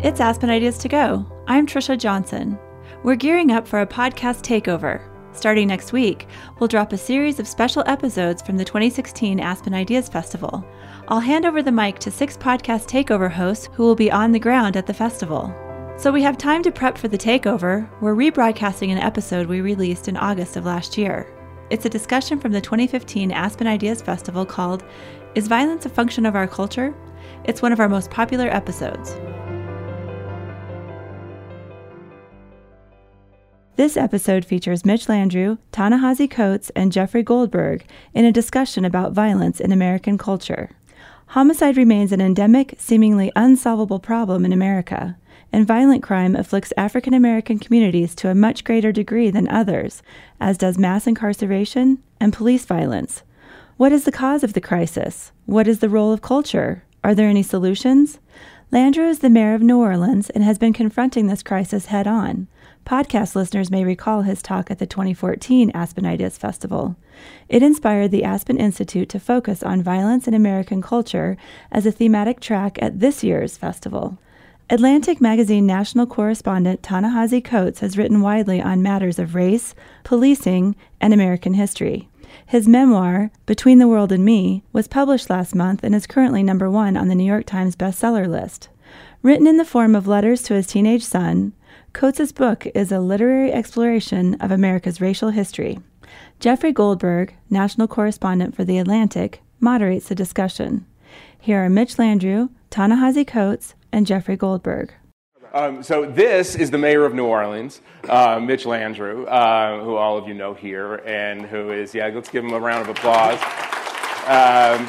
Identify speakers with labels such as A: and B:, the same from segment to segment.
A: It's Aspen Ideas to Go. I'm Trisha Johnson. We're gearing up for a podcast takeover. Starting next week, we'll drop a series of special episodes from the 2016 Aspen Ideas Festival. I'll hand over the mic to six podcast takeover hosts who will be on the ground at the festival. So we have time to prep for the takeover. We're rebroadcasting an episode we released in August of last year. It's a discussion from the 2015 Aspen Ideas Festival called Is Violence a Function of Our Culture? It's one of our most popular episodes. This episode features Mitch Landrieu, Ta-Nehisi Coates, and Jeffrey Goldberg in a discussion about violence in American culture. Homicide remains an endemic, seemingly unsolvable problem in America, and violent crime afflicts African American communities to a much greater degree than others, as does mass incarceration and police violence. What is the cause of the crisis? What is the role of culture? Are there any solutions? Landrieu is the mayor of New Orleans and has been confronting this crisis head on. Podcast listeners may recall his talk at the 2014 Aspen Ideas Festival. It inspired the Aspen Institute to focus on violence in American culture as a thematic track at this year's festival. Atlantic Magazine national correspondent Ta-Nehisi Coates has written widely on matters of race, policing, and American history. His memoir, Between the World and Me, was published last month and is currently number one on the New York Times bestseller list. Written in the form of letters to his teenage son, Coates' book is a literary exploration of America's racial history. Jeffrey Goldberg, national correspondent for The Atlantic, moderates the discussion. Here are Mitch Landrieu, Ta-Nehisi Coates, and Jeffrey Goldberg.
B: Um, so this is the mayor of New Orleans, uh, Mitch Landrieu, uh, who all of you know here, and who is yeah. Let's give him a round of applause. Um,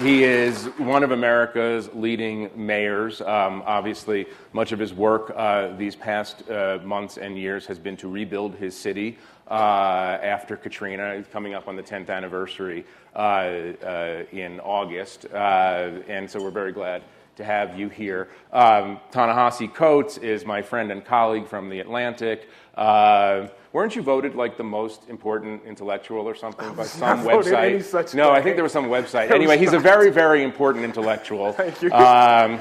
B: he is one of America's leading mayors. Um, obviously, much of his work uh, these past uh, months and years has been to rebuild his city uh, after Katrina. Coming up on the 10th anniversary uh, uh, in August. Uh, and so we're very glad to have you here. Um, Ta-Nehisi Coates is my friend and colleague from The Atlantic. Weren't you voted like the most important intellectual or something by some website? no, I think there was some website. Anyway, he's a very, very important intellectual.
C: Thank you.
B: Um,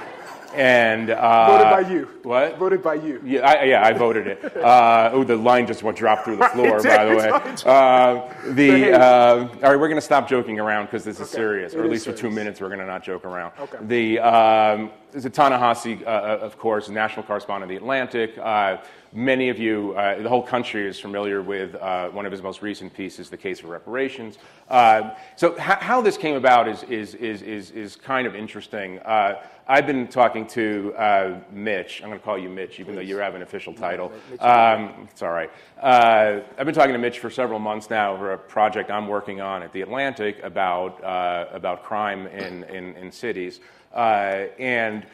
B: and uh,
C: voted by you.
B: What?
C: Voted by you.
B: Yeah, I, yeah, I voted it. Uh, oh, the line just went dropped through the floor, by the way. Uh, the uh, all right, we're going to stop joking around because this is
C: Okay.
B: serious,
C: It
B: or at least for two minutes we're going to not joke around.
C: Okay.
B: The um, is Ta-Nehisi, uh, of course, national correspondent of the Atlantic. Uh, many of you, uh, the whole country is familiar with uh, one of his most recent pieces, "The Case for Reparations." Uh, so, h- how this came about is is is is, is kind of interesting. I've been talking to uh, Mitch. I'm going to call you Mitch, even though you have an official title. Um, it's all right. Uh, I've been talking to Mitch for several months now over a project I'm working on at the Atlantic about uh, about crime in in, in cities, uh, and.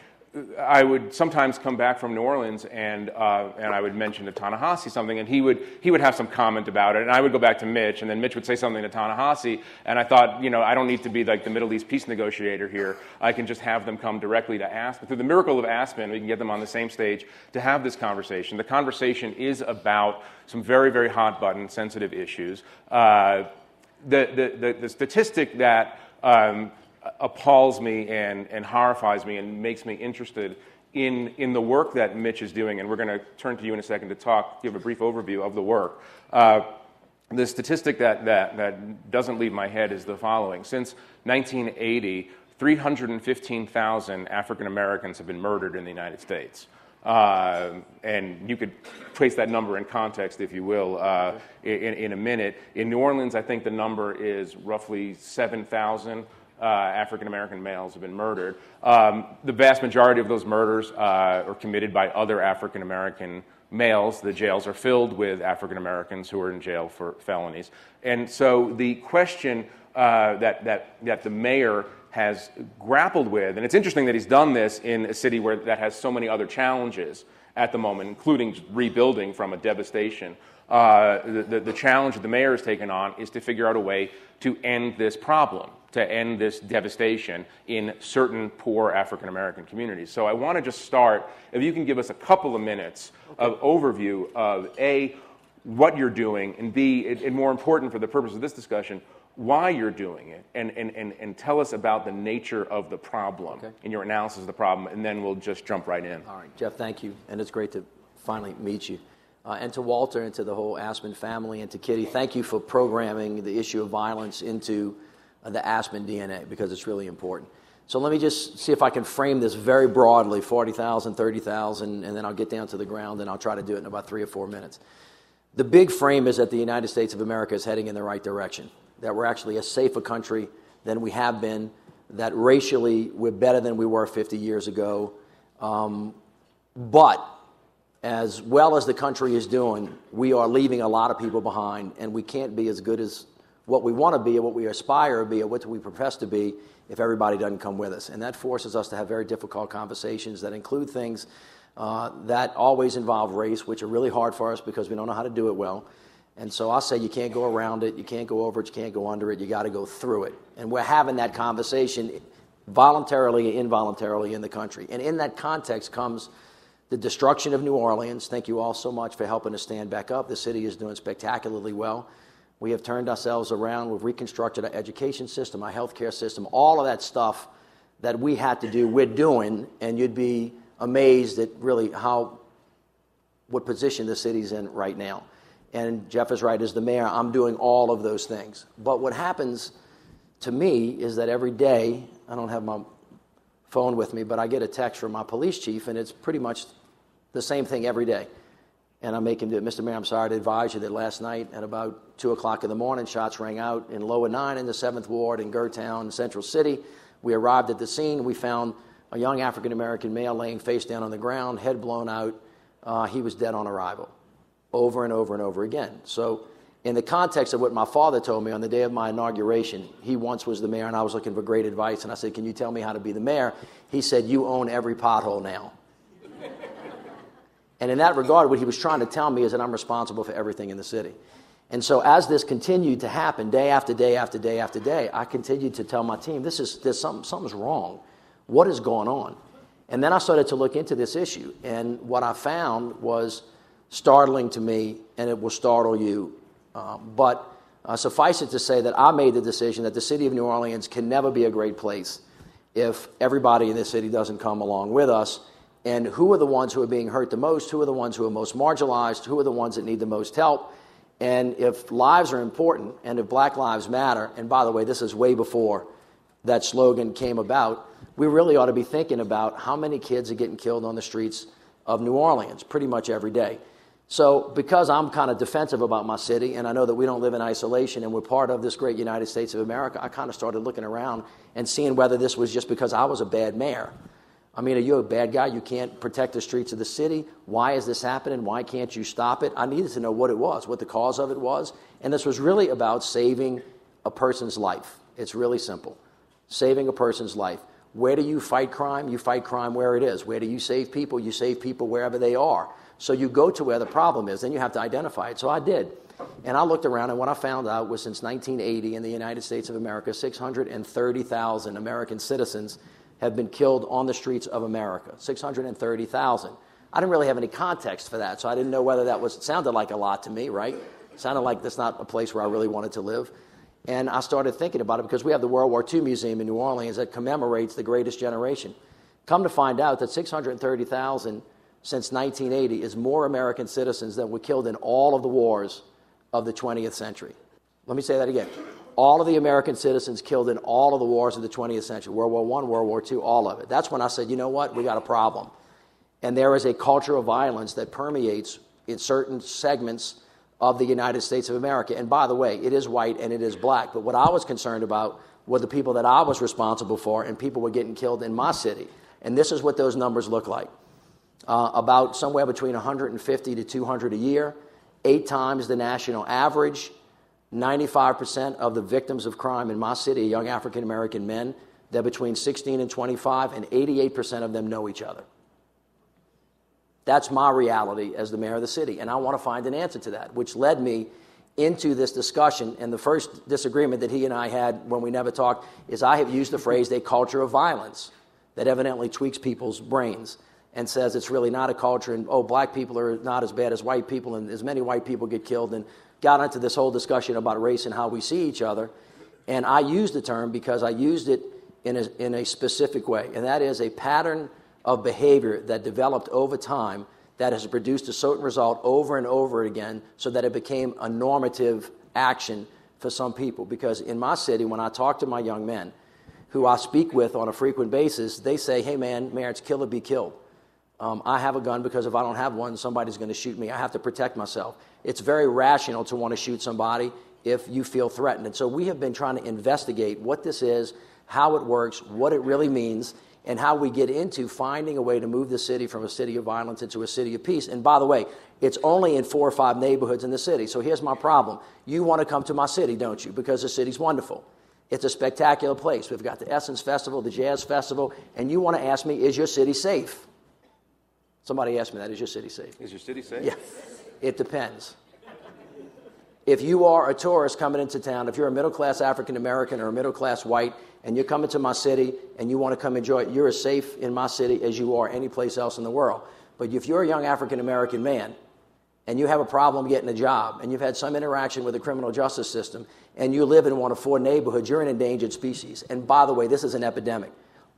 B: I would sometimes come back from New Orleans and, uh, and I would mention to Ta-Nehisi something, and he would, he would have some comment about it, and I would go back to Mitch, and then Mitch would say something to Ta-Nehisi, and I thought, you know, I don't need to be like the Middle East peace negotiator here. I can just have them come directly to Aspen. Through the miracle of Aspen, we can get them on the same stage to have this conversation. The conversation is about some very, very hot button, sensitive issues. Uh, the, the, the, the statistic that um, appalls me and, and horrifies me and makes me interested in, in the work that Mitch is doing, and we're going to turn to you in a second to talk, give a brief overview of the work. Uh, the statistic that, that, that doesn't leave my head is the following. Since 1980, 315,000 African Americans have been murdered in the United States. Uh, and you could place that number in context, if you will, uh, in, in a minute. In New Orleans, I think the number is roughly 7,000 uh, African American males have been murdered. Um, the vast majority of those murders uh, are committed by other African American males. The jails are filled with African Americans who are in jail for felonies. And so the question uh, that, that, that the mayor has grappled with, and it's interesting that he's done this in a city where that has so many other challenges at the moment, including rebuilding from a devastation. Uh, the, the, the challenge that the mayor has taken on is to figure out a way to end this problem, to end this devastation in certain poor African American communities. So I want to just start, if you can give us a couple of minutes of overview of A, what you're doing, and B, and more important for the purpose of this discussion, why you're doing it, and, and, and, and tell us about the nature of the problem okay. in your analysis of the problem, and then we'll just jump right in.
C: All right, Jeff, thank you. And it's great to finally meet you. Uh, and to Walter and to the whole Aspen family and to Kitty, thank you for programming the issue of violence into the Aspen DNA because it's really important. So let me just see if I can frame this very broadly 40,000, 30,000, and then I'll get down to the ground and I'll try to do it in about three or four minutes. The big frame is that the United States of America is heading in the right direction, that we're actually a safer country than we have been, that racially we're better than we were 50 years ago. Um, but as well as the country is doing, we are leaving a lot of people behind, and we can't be as good as what we want to be or what we aspire to be or what we profess to be if everybody doesn't come with us. And that forces us to have very difficult conversations that include things uh, that always involve race, which are really hard for us because we don't know how to do it well. And so I'll say you can't go around it, you can't go over it, you can't go under it, you got to go through it. And we're having that conversation voluntarily and involuntarily in the country. And in that context comes the destruction of New Orleans. Thank you all so much for helping us stand back up. The city is doing spectacularly well. We have turned ourselves around. We've reconstructed our education system, our healthcare system, all of that stuff that we had to do, we're doing, and you'd be amazed at really how, what position the city's in right now. And Jeff is right, as the mayor, I'm doing all of those things. But what happens to me is that every day, I don't have my phone with me, but I get a text from my police chief, and it's pretty much the same thing every day and I make him do it. Mr. Mayor, I'm sorry to advise you that last night at about 2 o'clock in the morning, shots rang out in Lower 9 in the 7th Ward in Gert Town, Central City. We arrived at the scene. We found a young African American male laying face down on the ground, head blown out. Uh, he was dead on arrival, over and over and over again. So, in the context of what my father told me on the day of my inauguration, he once was the mayor and I was looking for great advice. And I said, Can you tell me how to be the mayor? He said, You own every pothole now. And in that regard, what he was trying to tell me is that I'm responsible for everything in the city. And so as this continued to happen day after day after day after day, I continued to tell my team, this is there's something, something's wrong. What is going on? And then I started to look into this issue. And what I found was startling to me, and it will startle you. Um, but uh, suffice it to say that I made the decision that the city of New Orleans can never be a great place if everybody in the city doesn't come along with us and who are the ones who are being hurt the most, who are the ones who are most marginalized, who are the ones that need the most help. And if lives are important and if black lives matter, and by the way, this is way before that slogan came about, we really ought to be thinking about how many kids are getting killed on the streets of New Orleans pretty much every day. So, because I'm kind of defensive about my city, and I know that we don't live in isolation and we're part of this great United States of America, I kind of started looking around and seeing whether this was just because I was a bad mayor. I mean, are you a bad guy? You can't protect the streets of the city. Why is this happening? Why can't you stop it? I needed to know what it was, what the cause of it was. And this was really about saving a person's life. It's really simple saving a person's life. Where do you fight crime? You fight crime where it is. Where do you save people? You save people wherever they are. So you go to where the problem is, then you have to identify it. So I did. And I looked around, and what I found out was since 1980 in the United States of America, 630,000 American citizens have been killed on the streets of America 630,000. I didn't really have any context for that, so I didn't know whether that was, sounded like a lot to me, right? It sounded like that's not a place where I really wanted to live. And I started thinking about it because we have the World War II Museum in New Orleans that commemorates the greatest generation. Come to find out that 630,000 since 1980 is more American citizens than were killed in all of the wars of the 20th century. Let me say that again all of the American citizens killed in all of the wars of the 20th century World War I, World War II, all of it. That's when I said, you know what, we got a problem. And there is a culture of violence that permeates in certain segments of the United States of America. And by the way, it is white and it is black. But what I was concerned about were the people that I was responsible for, and people were getting killed in my city. And this is what those numbers look like uh, about somewhere between 150 to 200 a year, eight times the national average. 95% of the victims of crime in my city are young African American men. They're between 16 and 25, and 88% of them know each other. That's my reality as the mayor of the city, and I want to find an answer to that, which led me into this discussion. And the first disagreement that he and I had when we never talked is I have used the phrase a culture of violence that evidently tweaks people's brains. and says it's really not a culture and oh black people are not as bad as white people and as many white people get killed and got into this whole discussion about race and how we see each other and i used the term because i used it in a, in a specific way and that is a pattern of behavior that developed over time that has produced a certain result over and over again so that it became a normative action for some people. Because in my city when i talk to my young men who i speak with on a frequent basis they say hey man marriage, kill or be killed um, I have a gun because if I don't have one, somebody's going to shoot me. I have to protect myself. It's very rational to want to shoot somebody if you feel threatened. And so we have been trying to investigate what this is, how it works, what it really means, and how we get into finding a way to move the city from a city of violence into a city of peace. And by the way, it's only in four or five neighborhoods in the city. So here's my problem. You want to come to my city, don't you? Because the city's wonderful. It's a spectacular place. We've got the Essence Festival, the Jazz Festival, and you want to ask me, is your city safe? Somebody asked me that. Is your city safe?
B: Is your city safe?
C: Yeah. It depends. If you are a tourist coming into town, if you're a middle class African American or a middle class white, and you're coming to my city and you want to come enjoy it, you're as safe in my city as you are any place else in the world. But if you're a young African American man and you have a problem getting a job and you've had some interaction with the criminal justice system and you live in one of four neighborhoods, you're an endangered species. And by the way, this is an epidemic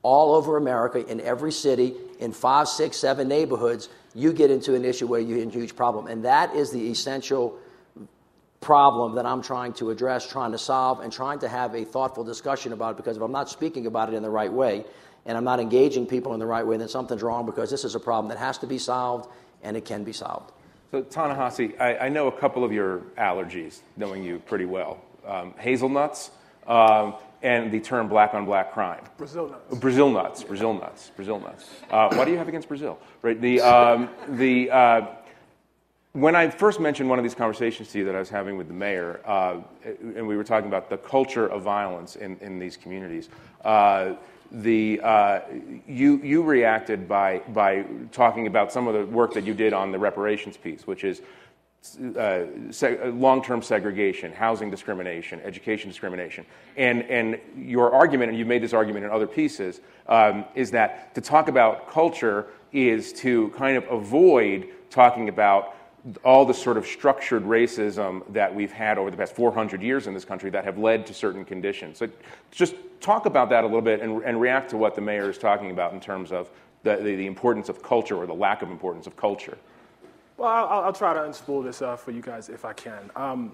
C: all over America, in every city, in five, six, seven neighborhoods, you get into an issue where you have a huge problem. And that is the essential problem that I'm trying to address, trying to solve, and trying to have a thoughtful discussion about it. Because if I'm not speaking about it in the right way, and I'm not engaging people in the right way, then something's wrong because this is a problem that has to be solved, and it can be solved.
B: So, Ta-Nehisi, I, I know a couple of your allergies, knowing you pretty well. Um, hazelnuts, um, and the term black on black crime.
D: Brazil nuts.
B: Brazil nuts. Brazil nuts. Brazil nuts. Uh, what do you have against Brazil? Right. The um, the uh, when I first mentioned one of these conversations to you that I was having with the mayor, uh, and we were talking about the culture of violence in, in these communities, uh, the, uh, you, you reacted by, by talking about some of the work that you did on the reparations piece, which is uh, long-term segregation, housing discrimination, education discrimination, and and your argument, and you've made this argument in other pieces, um, is that to talk about culture is to kind of avoid talking about all the sort of structured racism that we've had over the past 400 years in this country that have led to certain conditions. So just talk about that a little bit and, and react to what the mayor is talking about in terms of the, the, the importance of culture or the lack of importance of culture.
D: Well, I'll, I'll try to unspool this uh, for you guys if I can. Um,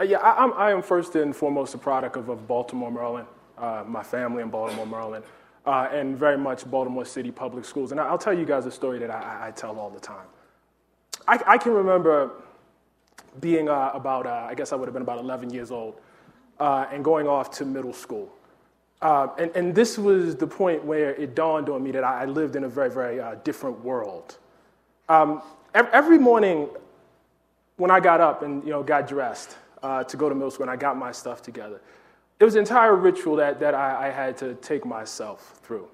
D: uh, yeah, I, I'm, I am first and foremost a product of, of Baltimore, Maryland, uh, my family in Baltimore, Maryland, uh, and very much Baltimore City public schools. And I'll tell you guys a story that I, I tell all the time. I, I can remember being uh, about, uh, I guess I would have been about 11 years old, and going off to middle school. and, and this was the point where it dawned on me that I, lived in a very, very different world. Um, every morning when I got up and you know, got dressed uh, to go to middle school and I got my stuff together, it was an entire ritual that, that I, I had to take myself through.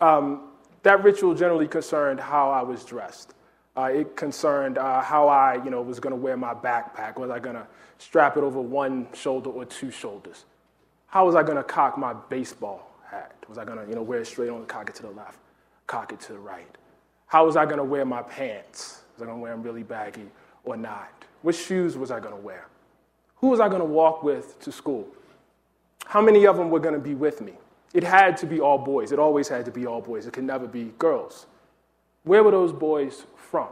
D: Um, that ritual generally concerned how I was dressed. Uh, it concerned uh, how I you know, was going to wear my backpack. Was I going to strap it over one shoulder or two shoulders? How was I going to cock my baseball hat? Was I going to you know, wear it straight on, cock it to the left, cock it to the right? How was I going to wear my pants? Was I going to wear them really baggy or not? What shoes was I going to wear? Who was I going to walk with to school? How many of them were going to be with me? It had to be all boys. It always had to be all boys. It could never be girls. Where were those boys from?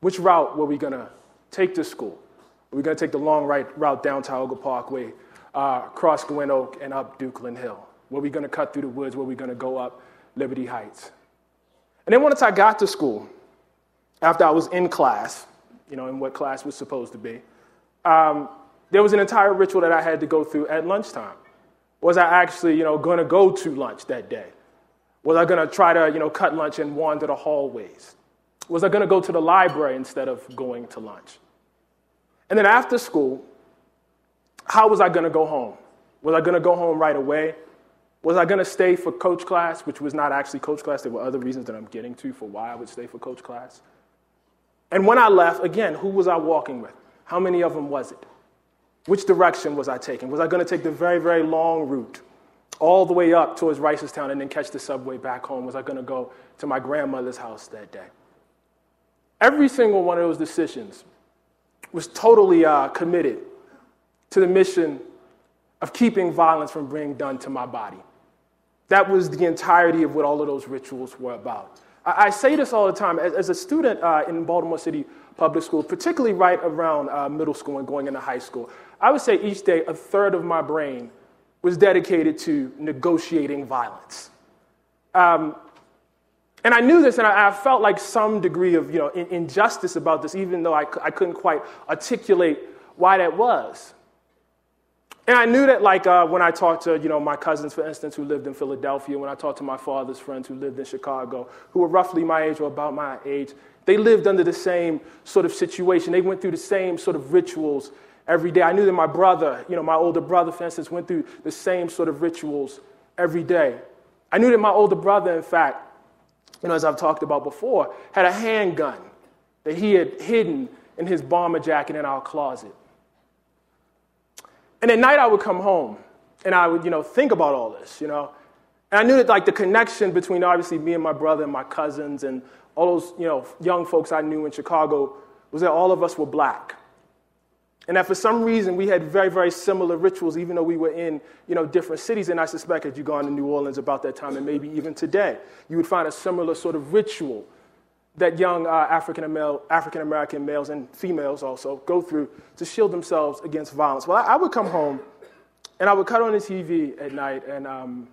D: Which route were we going to take to school? Were we going to take the long right route down Tioga Parkway, uh, across Gwynn Oak, and up Dukeland Hill? Were we going to cut through the woods? Were we going to go up Liberty Heights? And then once I got to school, after I was in class, you know, in what class was supposed to be, um, there was an entire ritual that I had to go through at lunchtime. Was I actually, you know, going to go to lunch that day? Was I going to try to, you know, cut lunch and wander the hallways? Was I going to go to the library instead of going to lunch? And then after school, how was I going to go home? Was I going to go home right away? Was I going to stay for coach class, which was not actually coach class? There were other reasons that I'm getting to for why I would stay for coach class. And when I left, again, who was I walking with? How many of them was it? Which direction was I taking? Was I going to take the very, very long route all the way up towards Reisterstown and then catch the subway back home? Was I going to go to my grandmother's house that day? Every single one of those decisions was totally uh, committed to the mission of keeping violence from being done to my body. That was the entirety of what all of those rituals were about. I, I say this all the time. As, as a student uh, in Baltimore City Public Schools, particularly right around uh, middle school and going into high school, I would say each day a third of my brain was dedicated to negotiating violence. Um, and I knew this, and I, I, felt like some degree of you know, in, injustice about this, even though I, I couldn't quite articulate why that was. And I knew that, like, uh, when I talked to, you know, my cousins, for instance, who lived in Philadelphia, when I talked to my father's friends who lived in Chicago, who were roughly my age or about my age, they lived under the same sort of situation. They went through the same sort of rituals every day. I knew that my brother, you know, my older brother, for instance, went through the same sort of rituals every day. I knew that my older brother, in fact, you know, as I've talked about before, had a handgun that he had hidden in his bomber jacket in our closet. And at night I would come home and I would, you know, think about all this, you know. And I knew that like the connection between obviously me and my brother and my cousins and all those, you know, young folks I knew in Chicago was that all of us were black. And that for some reason we had very, very similar rituals, even though we were in, you know, different cities. And I suspect if you go to New Orleans about that time, and maybe even today, you would find a similar sort of ritual that young uh, African American males and females also go through to shield themselves against violence. Well, I, I would come home and I would cut on the TV at night and um,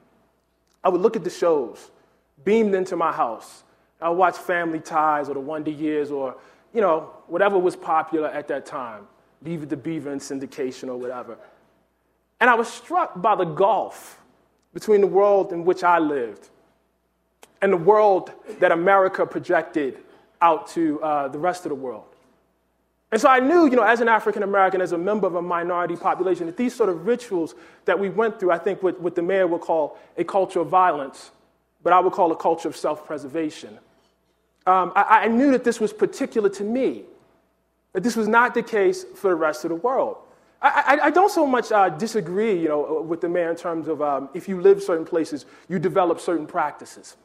D: I would look at the shows beamed into my house. I would watch Family Ties or The Wonder Years or, you know, whatever was popular at that time, Leave It to Beaver in syndication or whatever. And I was struck by the gulf between the world in which I lived and the world that America projected out to uh, the rest of the world. And so I knew, you know, as an African American, as a member of a minority population, that these sort of rituals that we went through, I think what, what the mayor would call a culture of violence, but I would call a culture of self preservation. Um, I, I, knew that this was particular to me, that this was not the case for the rest of the world. I, I, I don't so much uh, disagree, you know, with the mayor in terms of um, if you live certain places, you develop certain practices.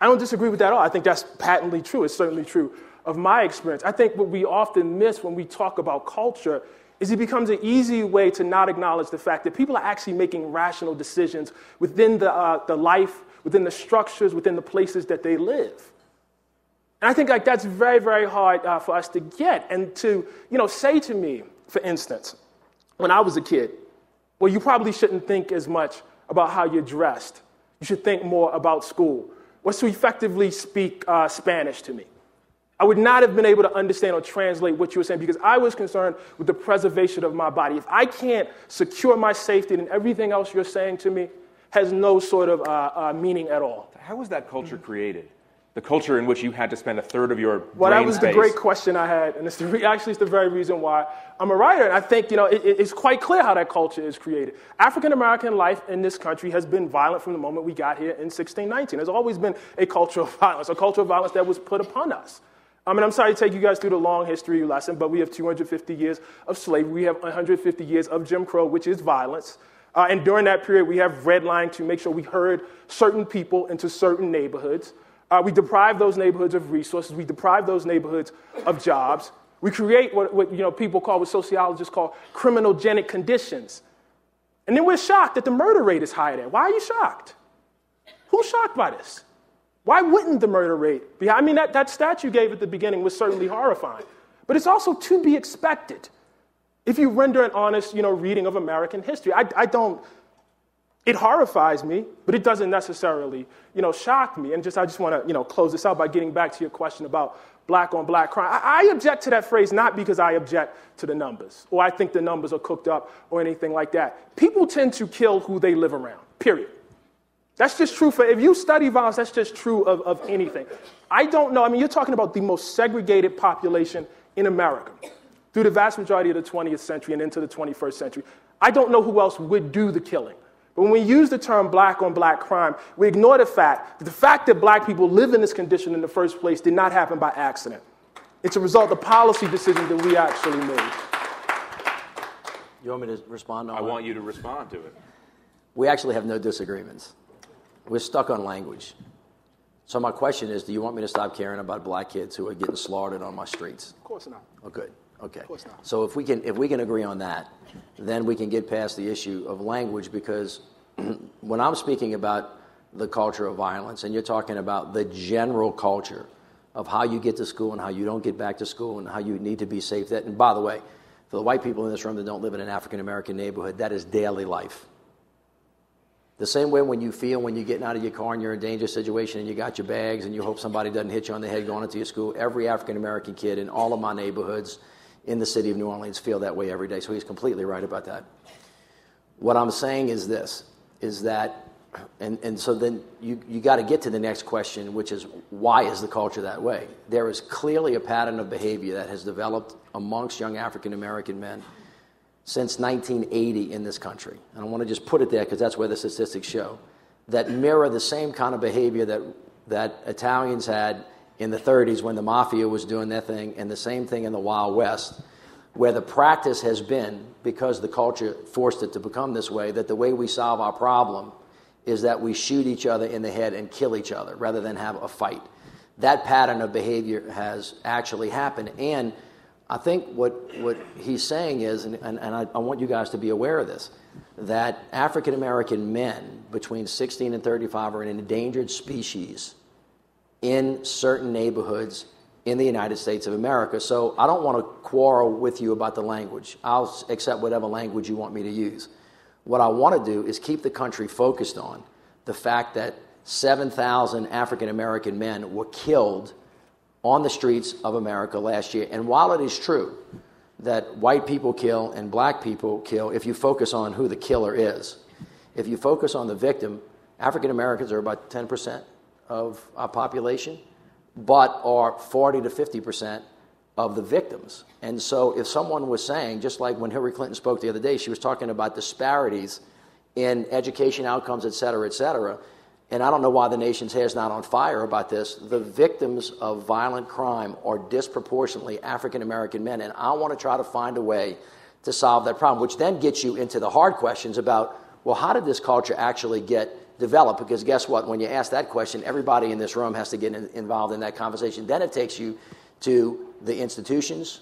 D: I don't disagree with that at all. I think that's patently true. It's certainly true of my experience. I think what we often miss when we talk about culture is it becomes an easy way to not acknowledge the fact that people are actually making rational decisions within the, uh, the life, within the structures, within the places that they live. And I think like that's very, very hard uh, for us to get and to, you know, say to me, for instance, when I was a kid, well, you probably shouldn't think as much about how you're dressed. You should think more about school was to effectively speak uh, Spanish to me. I would not have been able to understand or translate what you were saying because I was concerned with the preservation of my body. If I can't secure my safety, then everything else you're saying to me has no sort of uh, uh, meaning at all.
B: How was that culture created? The culture in which you had to spend a third of your
D: well that was
B: space.
D: the great question i had and it's the, actually it's the very reason why i'm a writer and i think you know it, it's quite clear how that culture is created african american life in this country has been violent from the moment we got here in 1619 there's always been a culture of violence a culture of violence that was put upon us I mean, I'm sorry to take you guys through the long history lesson, but we have 250 years of slavery. We have 150 years of Jim Crow, which is violence. Uh, and during that period, we have redlining to make sure we herd certain people into certain neighborhoods. Uh, we deprive those neighborhoods of resources. We deprive those neighborhoods of jobs. We create what, what you know, people call, what sociologists call criminogenic conditions. And then we're shocked that the murder rate is higher there. Why are you shocked? Who's shocked by this? Why wouldn't the murder rate be? I mean, that, that stat you gave at the beginning was certainly horrifying. But it's also to be expected if you render an honest you know, reading of American history. I, I don't it horrifies me, but it doesn't necessarily, you know, shock me. And just I just want to, you know, close this out by getting back to your question about black on black crime. I, I, object to that phrase not because I object to the numbers or I think the numbers are cooked up or anything like that. People tend to kill who they live around. Period. That's just true for if you study violence, that's just true of, of anything. I don't know. I mean, you're talking about the most segregated population in America through the vast majority of the 20th century and into the 21st century. I don't know who else would do the killing. But when we use the term black on black crime, we ignore the fact that the fact that black people live in this condition in the first place did not happen by accident. It's a result of policy decisions that we actually made.
C: You want me to respond?
B: I want you to respond to it.
C: we actually have no disagreements. We're stuck on language. So my question is, do you want me to stop caring about black kids who are getting slaughtered on my streets?
D: Of course not.
C: Oh, good. Okay.
D: Of course not.
C: So if we can if we can agree on that, then we can get past the issue of language because when I'm speaking about the culture of violence and you're talking about the general culture of how you get to school and how you don't get back to school and how you need to be safe that and by the way, for the white people in this room that don't live in an African American neighborhood, that is daily life. The same way when you feel when you're getting out of your car and you're in a dangerous situation and you got your bags and you hope somebody doesn't hit you on the head going into your school, every African American kid in all of my neighborhoods in the city of New Orleans feel that way every day. So he's completely right about that. What I'm saying is this is that, and, and so then you, you got to get to the next question, which is why is the culture that way? There is clearly a pattern of behavior that has developed amongst young African American men since 1980 in this country. And I want to just put it there because that's where the statistics show that mirror the same kind of behavior that, that Italians had in the 30s when the mafia was doing their thing, and the same thing in the Wild West, where the practice has been, because the culture forced it to become this way, that the way we solve our problem is that we shoot each other in the head and kill each other rather than have a fight. That pattern of behavior has actually happened. And I think what, what he's saying is, and, and, and I, I want you guys to be aware of this, that African American men between 16 and 35 are an endangered species in certain neighborhoods in the United States of America. So I don't want to quarrel with you about the language. I'll accept whatever language you want me to use. What I want to do is keep the country focused on the fact that 7,000 African American men were killed on the streets of America last year. And while it is true that white people kill and black people kill, if you focus on who the killer is, if you focus on the victim, African Americans are about 10% of our population, but are 40 to 50% of the victims. And so if someone was saying, just like when Hillary Clinton spoke the other day, she was talking about disparities in education outcomes, et cetera, et cetera and I don't know why the nation's hair is not on fire about this, the victims of violent crime are disproportionately African American men. And I want to try to find a way to solve that problem, which then gets you into the hard questions about, well, how did this culture actually get developed? Because guess what? When you ask that question, everybody in this room has to get in, involved in that conversation. Then it takes you to the institutions,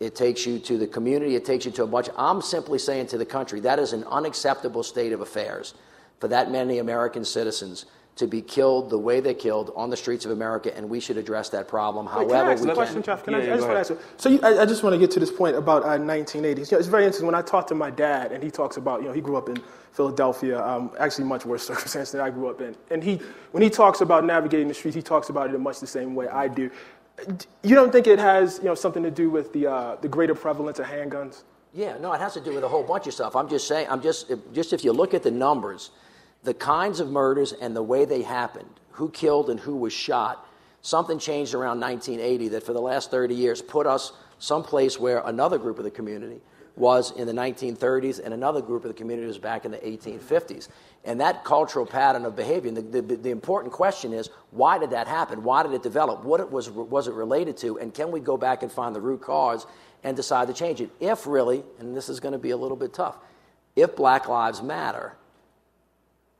C: it takes you to the community, it takes you to a bunch. I'm simply saying to the country, that is an unacceptable state of affairs for that many American citizens to be killed the way they killed on the streets of America, and we should address that problem.
D: Wait,
C: However,
D: can I ask
C: we
D: a question,
C: can.
D: Jeff? Can
B: Yeah,
D: I,
B: yeah,
D: I just want to ask you. So you, I, I just want to get to this point about uh, 1980s. You know, it's very interesting when I talk to my dad, and he talks about, you know, he grew up in Philadelphia, um, actually much worse circumstance than I grew up in. And he, when he talks about navigating the streets, he talks about it in much the same way I do. You don't think it has, you know, something to do with the uh, the greater prevalence of handguns?
C: Yeah, no, it has to do with a whole bunch of stuff. I'm just saying, I'm just, just if you look at the numbers, the kinds of murders and the way they happened, who killed and who was shot, something changed around 1980 that for the last 30 years put us someplace where another group of the community was in the 1930s and another group of the community was back in the 1850s. And that cultural pattern of behavior, and the, the, the important question is, why did that happen? Why did it develop? What it was, was it related to? And can we go back and find the root cause and decide to change it? If really, and this is going to be a little bit tough, if Black Lives Matter,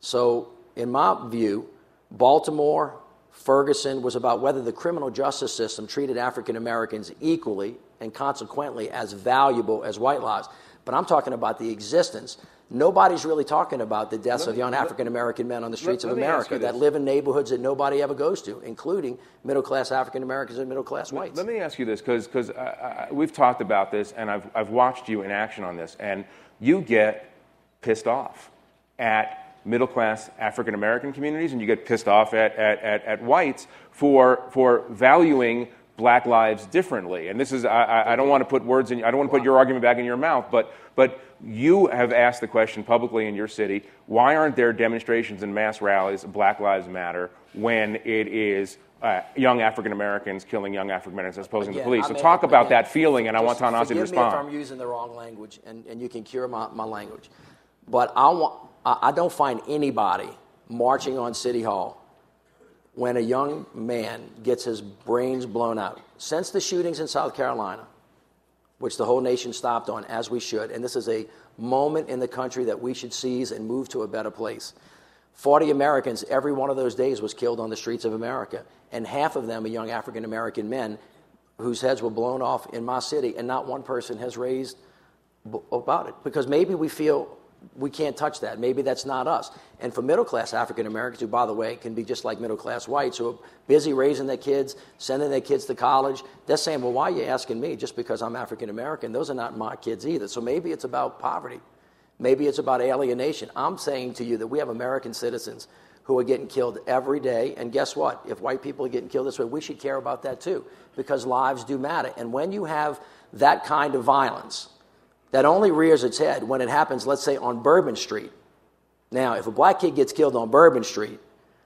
C: so, in my view, Baltimore, Ferguson was about whether the criminal justice system treated African Americans equally and consequently as valuable as white lives. But I'm talking about the existence. Nobody's really talking about the deaths
B: Let
C: of young African American men on the streets
B: let
C: of
B: me
C: America that live in neighborhoods that nobody ever goes to, including middle class African Americans and middle class whites.
B: Let me ask you this, because we've talked about this, and I've, I've watched you in action on this, and you get pissed off at middle class African American communities, and you get pissed off at, at, at, at whites for, for valuing black lives differently. And this is, I, I, I don't want to put words in, I don't want to put your argument back in your mouth, but, but you have asked the question publicly in your city why aren't there demonstrations and mass rallies of Black Lives Matter when it is uh, young African Americans killing young African Americans as opposing the police?
C: I
B: So talk about
C: again,
B: that feeling, and I want Ta-Nehisi to
C: forgive me if. I'm using the wrong language, and, and you can cure my, my language. But I, want, I, don't find anybody marching on City Hall when a young man gets his brains blown out. Since the shootings in South Carolina, which the whole nation stopped on, as we should. And this is a moment in the country that we should seize and move to a better place. 40 Americans, every one of those days was killed on the streets of America. And half of them are young African American men whose heads were blown off in my city, and not one person has raised b- about it. Because maybe we feel we can't touch that. Maybe that's not us. And for middle class African Americans, who, by the way, can be just like middle class whites, who are busy raising their kids, sending their kids to college, they're saying, well, why are you asking me just because I'm African American? Those are not my kids either. So maybe it's about poverty. Maybe it's about alienation. I'm saying to you that we have American citizens who are getting killed every day. And guess what? If white people are getting killed this way, we should care about that too, because lives do matter. And when you have that kind of violence, that only rears its head when it happens, let's say, on Bourbon Street. Now, if a black kid gets killed on Bourbon Street,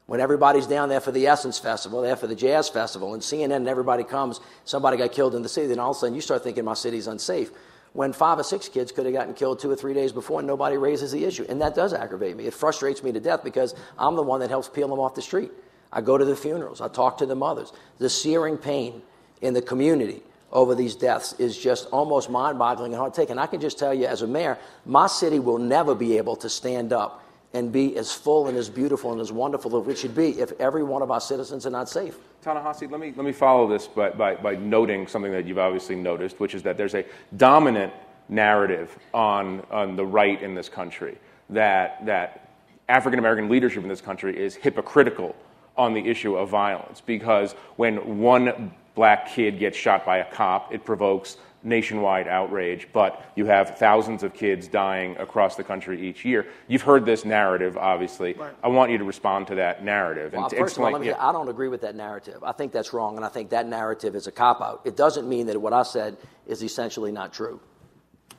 C: when everybody's down there for the Essence Festival, there for the Jazz Festival, and CNN and everybody comes, somebody got killed in the city, then all of a sudden you start thinking my city's unsafe. When five or six kids could have gotten killed two or three days before and nobody raises the issue. And that does aggravate me. It frustrates me to death because I'm the one that helps peel them off the street. I go to the funerals, I talk to the mothers. The searing pain in the community over these deaths is just almost mind boggling and hard to take. And I can just tell you, as a mayor, my city will never be able to stand up and be as full and as beautiful and as wonderful as it should be if every one of our citizens are not safe.
B: Ta-Nehisi, let me, let me follow this by, by, by noting something that you've obviously noticed, which is that there's a dominant narrative on, on the right in this country that, that African American leadership in this country is hypocritical on the issue of violence because when one black kid gets shot by a cop, it provokes nationwide outrage, but you have thousands of kids dying across the country each year. You've heard this narrative, obviously.
D: Right.
B: I want you to respond to that narrative.
C: Well,
B: and to
C: first of all, let me
B: yeah.
C: say, I don't agree with that narrative. I think that's wrong, and I think that narrative is a cop out. It doesn't mean that what I said is essentially not true.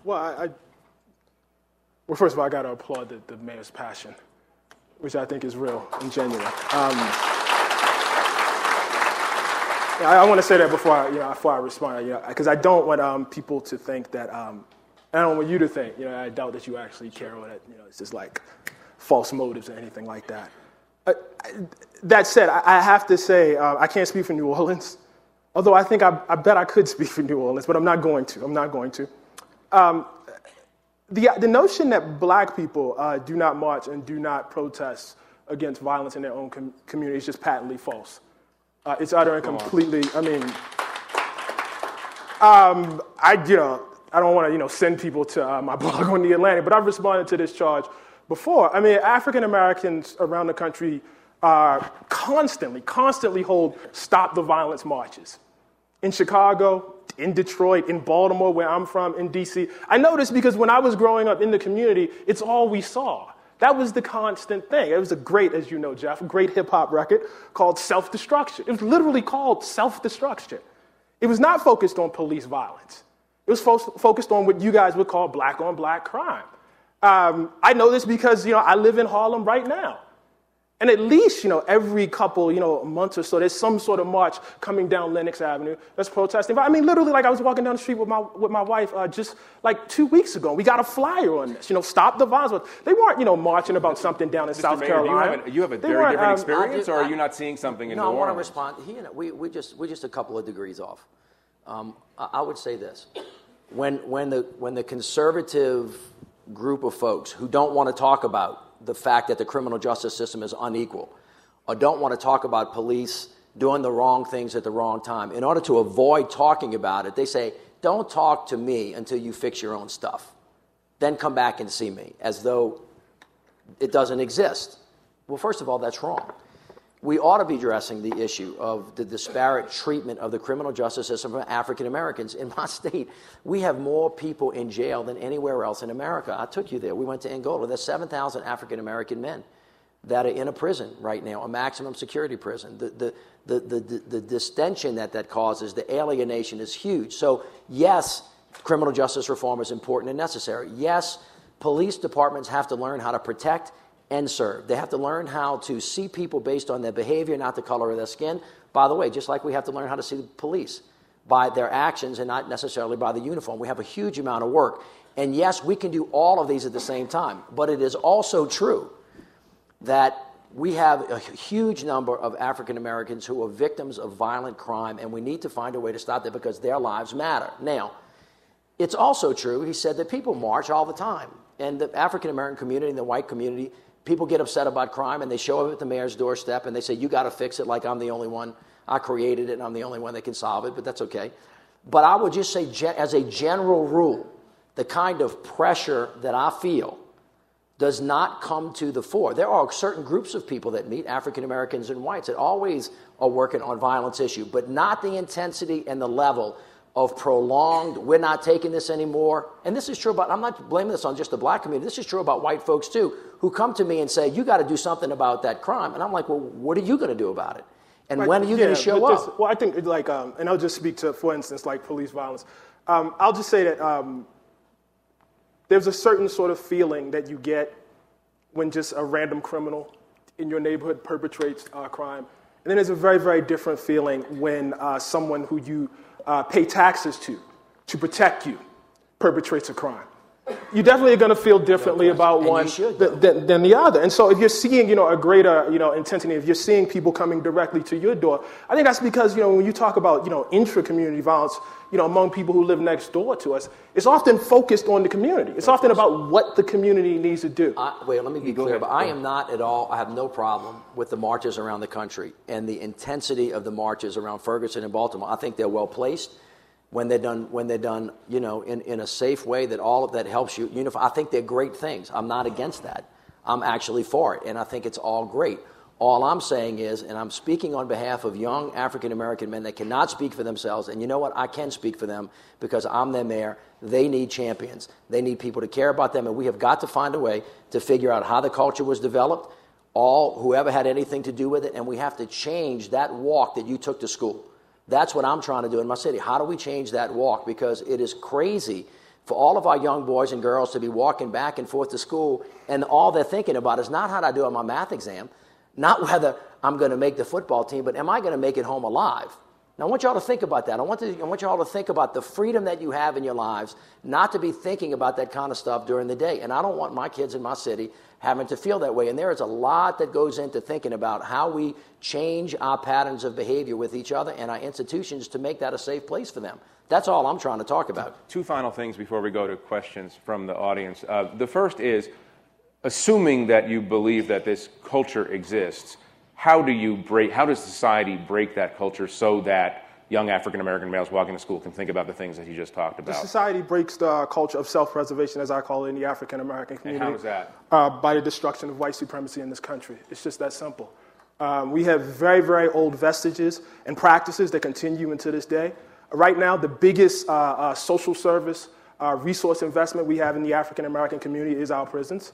D: Well, I, I well, first of all, I got to applaud the, the mayor's passion, which I think is real and genuine. Um, I, I want to say that before I, you know, before I respond, you know, because I don't want um, people to think that. Um, I don't want you to think, you know, I doubt that you actually care or that, you know, it's just like false motives or anything like that. Uh, that said, I, I have to say, uh, I can't speak for New Orleans, although I think I, I bet I could speak for New Orleans, but I'm not going to. I'm not going to. Um, the, the notion that black people uh, do not march and do not protest against violence in their own com- community is just patently false. Uh, it's uttering completely, I mean, um, I, you know, I don't want to, you know, send people to uh, my blog on the Atlantic, but I've responded to this charge before. I mean, African Americans around the country uh, constantly, constantly hold stop the violence marches. In Chicago, in Detroit, in Baltimore, where I'm from, in DC. I know this because when I was growing up in the community, it's all we saw. That was the constant thing. It was a great, as you know, Jeff, great hip hop record called Self Destruction. It was literally called Self Destruction. It was not focused on police violence. It was fo- focused on what you guys would call black on black crime. Um, I know this because you know I live in Harlem right now. And at least, you know, every couple, you know, months or so, there's some sort of march coming down Lenox Avenue that's protesting. I mean, literally, like I was walking down the street with my, with my wife uh, just like two weeks ago. We got a flyer on this, you know, stop the violence. They weren't, you know, marching about something down in
B: Mr.
D: South
B: Mayor, do you
D: Carolina.
B: have, a, you have a
D: They
B: very different
D: um,
B: experience,
C: I
B: or are you not seeing something in
C: No, I want to respond. He, you know, we, we just, we're just a couple of degrees off. Um, I, I would say this. When, when, the, when the conservative group of folks who don't want to talk about the fact that the criminal justice system is unequal or don't want to talk about police doing the wrong things at the wrong time, in order to avoid talking about it, they say, don't talk to me until you fix your own stuff. Then come back and see me, as though it doesn't exist. Well, first of all, that's wrong. We ought to be addressing the issue of the disparate treatment of the criminal justice system for African Americans. In my state, we have more people in jail than anywhere else in America. I took you there. We went to Angola. There's 7,000 African American men that are in a prison right now, a maximum security prison. The, the, the, the, the, the distension that that causes, the alienation is huge. So, yes, criminal justice reform is important and necessary. Yes, police departments have to learn how to protect and serve. They have to learn how to see people based on their behavior, not the color of their skin. By the way, just like we have to learn how to see the police by their actions and not necessarily by the uniform. We have a huge amount of work. And yes, we can do all of these at the same time. But it is also true that we have a huge number of African Americans who are victims of violent crime, and we need to find a way to stop that because their lives matter. Now, It's also true, he said, that people march all the time. And the African American community and the white community, people get upset about crime and they show up at the mayor's doorstep and they say, You got to fix it like I'm the only one. I created it and I'm the only one that can solve it, but that's okay. But I would just say, as a general rule, the kind of pressure that I feel does not come to the fore. There are certain groups of people that meet, African Americans and whites, that always are working on violence issue, but not the intensity and the level of prolonged, we're not taking this anymore. And this is true about, I'm not blaming this on just the black community, this is true about white folks too, who come to me and say, you got to do something about that crime. And I'm like, well, what are you going to do about it? And when are you yeah, going to show up?
D: Well, I think, like, um, and I'll just speak to, for instance, like police violence. Um, I'll just say that um, there's a certain sort of feeling that you get when just a random criminal in your neighborhood perpetrates uh, crime. And then there's a very, very different feeling when uh, someone who you uh, pay taxes to, to protect you, perpetrates a crime. You definitely are going to feel differently no about one should, than, than, the other. And so if you're seeing, you know, a greater, you know, intensity, if you're seeing people coming directly to your door, I think that's because, you know, when you talk about, you know, intra-community violence, you know, among people who live next door to us, it's often focused on the community. It's often about what the community needs to do.
C: I, wait, let me be clear, but I am not at all, I have no problem with the marches around the country and the intensity of the marches around Ferguson and Baltimore. I think they're well placed when they're done, when they're done, you know, in, in a safe way that all of that helps you unify. I think they're great things. I'm not against that. I'm actually for it, and I think it's all great. All I'm saying is, and I'm speaking on behalf of young African American men that cannot speak for themselves, and you know what? I can speak for them because I'm their mayor. They need champions. They need people to care about them, and we have got to find a way to figure out how the culture was developed, all whoever had anything to do with it, and we have to change that walk that you took to school. That's what I'm trying to do in my city. How do we change that walk? Because it is crazy for all of our young boys and girls to be walking back and forth to school, and all they're thinking about is not how do I do on my math exam not whether I'm going to make the football team, but am I going to make it home alive? Now, I want y'all to think about that. I want, to, I want y'all to think about the freedom that you have in your lives, not to be thinking about that kind of stuff during the day. And I don't want my kids in my city having to feel that way. And there is a lot that goes into thinking about how we change our patterns of behavior with each other and our institutions to make that a safe place for them. That's all I'm trying to talk about.
B: Two final things before we go to questions from the audience. Uh, the first is assuming that you believe that this culture exists, how do you break, how does society break that culture so that young African American males walking to school can think about the things that you just talked about?
D: The society breaks the culture of self preservation, as I call it, in the African American community.
B: And how is that?
D: Uh, by the destruction of white supremacy in this country. It's just that simple. Um, we have very, very old vestiges and practices that continue into this day. Right now, the biggest uh, uh, social service uh, resource investment we have in the African American community is our prisons.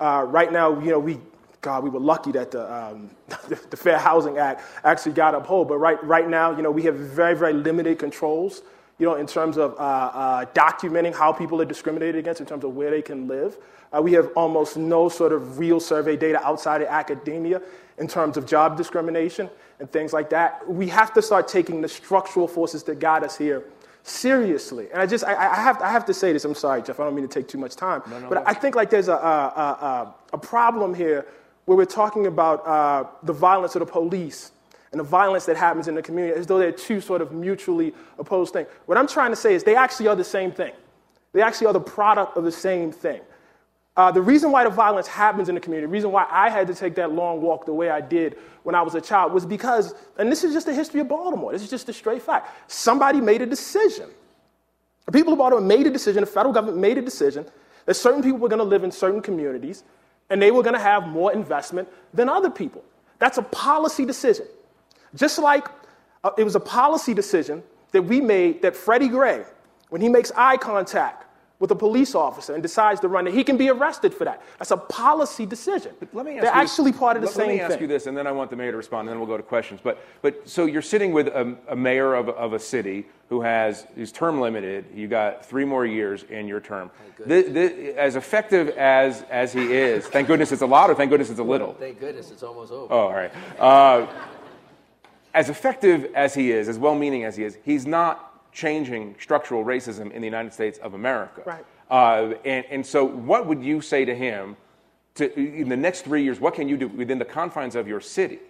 D: Uh, right now, you know, we, God, we were lucky that the, um, the, Fair Housing Act actually got upheld. But right, right now, you know, we have very, very limited controls, you know, in terms of uh, uh, documenting how people are discriminated against in terms of where they can live. Uh, we have almost no sort of real survey data outside of academia in terms of job discrimination and things like that. We have to start taking the structural forces that got us here seriously. And I just, I, I, have, I have to say this. I'm sorry, Jeff. I don't mean to take too much time. No, no, but no. I think like there's a, a, a, a, problem here where we're talking about uh, the violence of the police and the violence that happens in the community as though they're two sort of mutually opposed things. What I'm trying to say is they actually are the same thing. They actually are the product of the same thing. Uh, the reason why the violence happens in the community, the reason why I had to take that long walk the way I did when I was a child was because, and this is just the history of Baltimore, this is just a straight fact. Somebody made a decision. The people of Baltimore made a decision, the federal government made a decision that certain people were going to live in certain communities and they were going to have more investment than other people. That's a policy decision. Just like uh, it was a policy decision that we made that Freddie Gray, when he makes eye contact with a police officer and decides to run it, he can be arrested for that. That's a policy decision. But let me ask They're you, actually part of the
B: let,
C: same
B: thing. Let me ask
C: thing.
B: you this, and then I want the mayor to respond, and then we'll go to questions. But, but so you're sitting with a, a mayor of, of a city who has is term limited. You got three more years in your term. The, the, as effective as as he is, thank goodness it's a lot, or thank goodness it's a little.
C: Thank goodness it's almost over.
B: Oh, all right. Uh, as effective as he is, as well-meaning as he is, he's not changing structural racism in the United States of America.
D: Right.
B: Uh, and, and so, what would you say to him to, in the next three years? What can you do within the confines of your city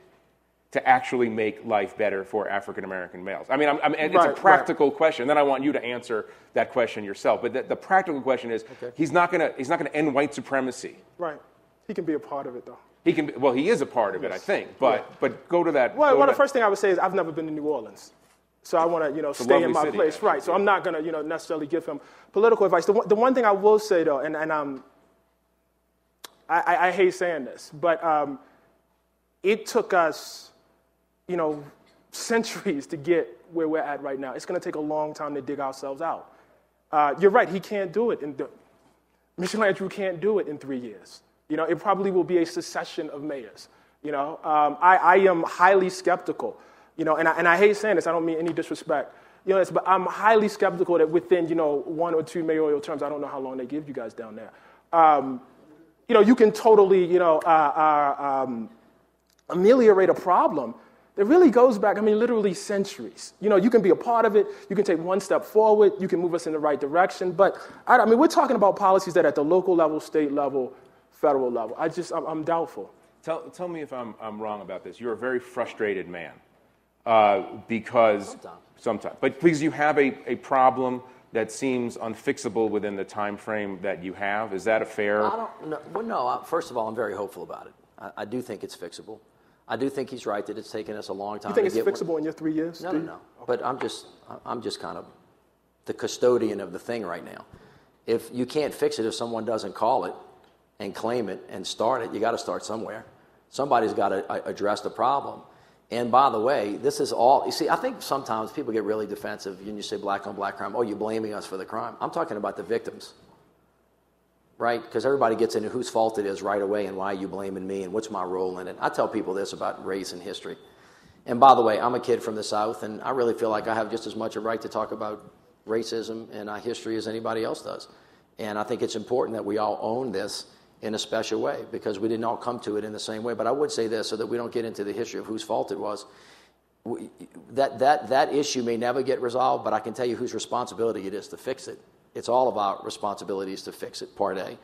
B: to actually make life better for African American males? I mean, I'm, I'm, it's
D: Right,
B: a
D: right.
B: practical question. Then I want you to answer that question yourself. But the, the practical question is, he's not going to he's not going to end white supremacy.
D: Right. He can be a part of it, though.
B: He can, be- well, he is a part of it, I think. But
D: Yeah.
B: but go to that.
D: Well, well the first thing I would say is I've never been to New Orleans. So I want to, you know,
B: a
D: stay in my
B: city,
D: place.
B: actually,
D: Right. So. I'm not going to, you know, necessarily give him political advice. The one, the one thing I will say, though, and, and um, I, I, I hate saying this, but um, it took us, you know, centuries to get where we're at right now. It's going to take a long time to dig ourselves out. Uh, you're right. He can't do it. In the, Mr. Landrieu can't do it in three years. You know, it probably will be a succession of mayors. You know, um, I, I am highly skeptical. You know, and I, and I hate saying this. I don't mean any disrespect. You know, but I'm highly skeptical that within you know one or two mayoral terms, I don't know how long they give you guys down there. Um, you know, you can totally you know uh, uh, um, ameliorate a problem that really goes back, I mean, literally centuries. You know, you can be a part of it, you can take one step forward, you can move us in the right direction. But I, I mean, we're talking about policies that at the local level, state level, federal level. I just, I'm, I'm doubtful.
B: Tell, tell me if I'm, I'm wrong about this. You're a very frustrated man uh, because
C: Sometimes.
B: sometimes, but because you have a, a problem that seems unfixable within the time frame that you have. Is that a fair?
C: I don't know. Well, no, I, first of all, I'm very hopeful about it. I, I do think it's fixable. I do think he's right that it's taken us a long time
D: You think
C: to
D: it's
C: get one-
D: fixable in your three years?
C: No,
D: do
C: no,
D: you?
C: no. But I'm just, I'm just kind of the custodian of the thing right now. If you can't fix it if someone doesn't call it and claim it and start it, you got to start somewhere. Somebody's got to address the problem. And by the way, this is all, you see, I think sometimes people get really defensive when you say black on black crime. Oh, you're blaming us for the crime. I'm talking about the victims right? Because everybody gets into whose fault it is right away and why are you blaming me and what's my role in it. I tell people this about race and history. And by the way, I'm a kid from the South, and I really feel like I have just as much a right to talk about racism and our history as anybody else does. And I think it's important that we all own this in a special way because we didn't all come to it in the same way. But I would say this so that we don't get into the history of whose fault it was. We- That, that, that issue may never get resolved, but I can tell you whose responsibility it is to fix it. It's all about responsibilities to fix it, part A.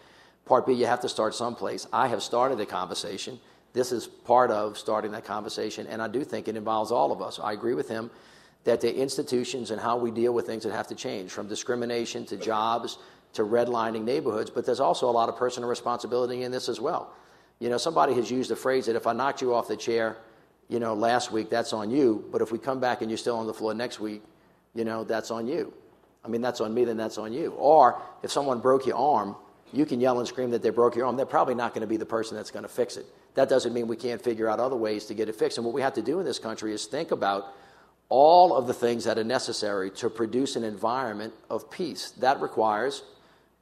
C: Part B, you have to start someplace. I have started a conversation. This is part of starting that conversation, and I do think it involves all of us. I agree with him that the institutions and how we deal with things that have to change, from discrimination to jobs to redlining neighborhoods, but there's also a lot of personal responsibility in this as well. You know, somebody has used the phrase that if I knocked you off the chair, you know, last week, that's on you, but if we come back and you're still on the floor next week, you know, that's on you. I mean, that's on me, then that's on you. Or if someone broke your arm, you can yell and scream that they broke your arm. They're probably not going to be the person that's going to fix it. That doesn't mean we can't figure out other ways to get it fixed. And what we have to do in this country is think about all of the things that are necessary to produce an environment of peace. That requires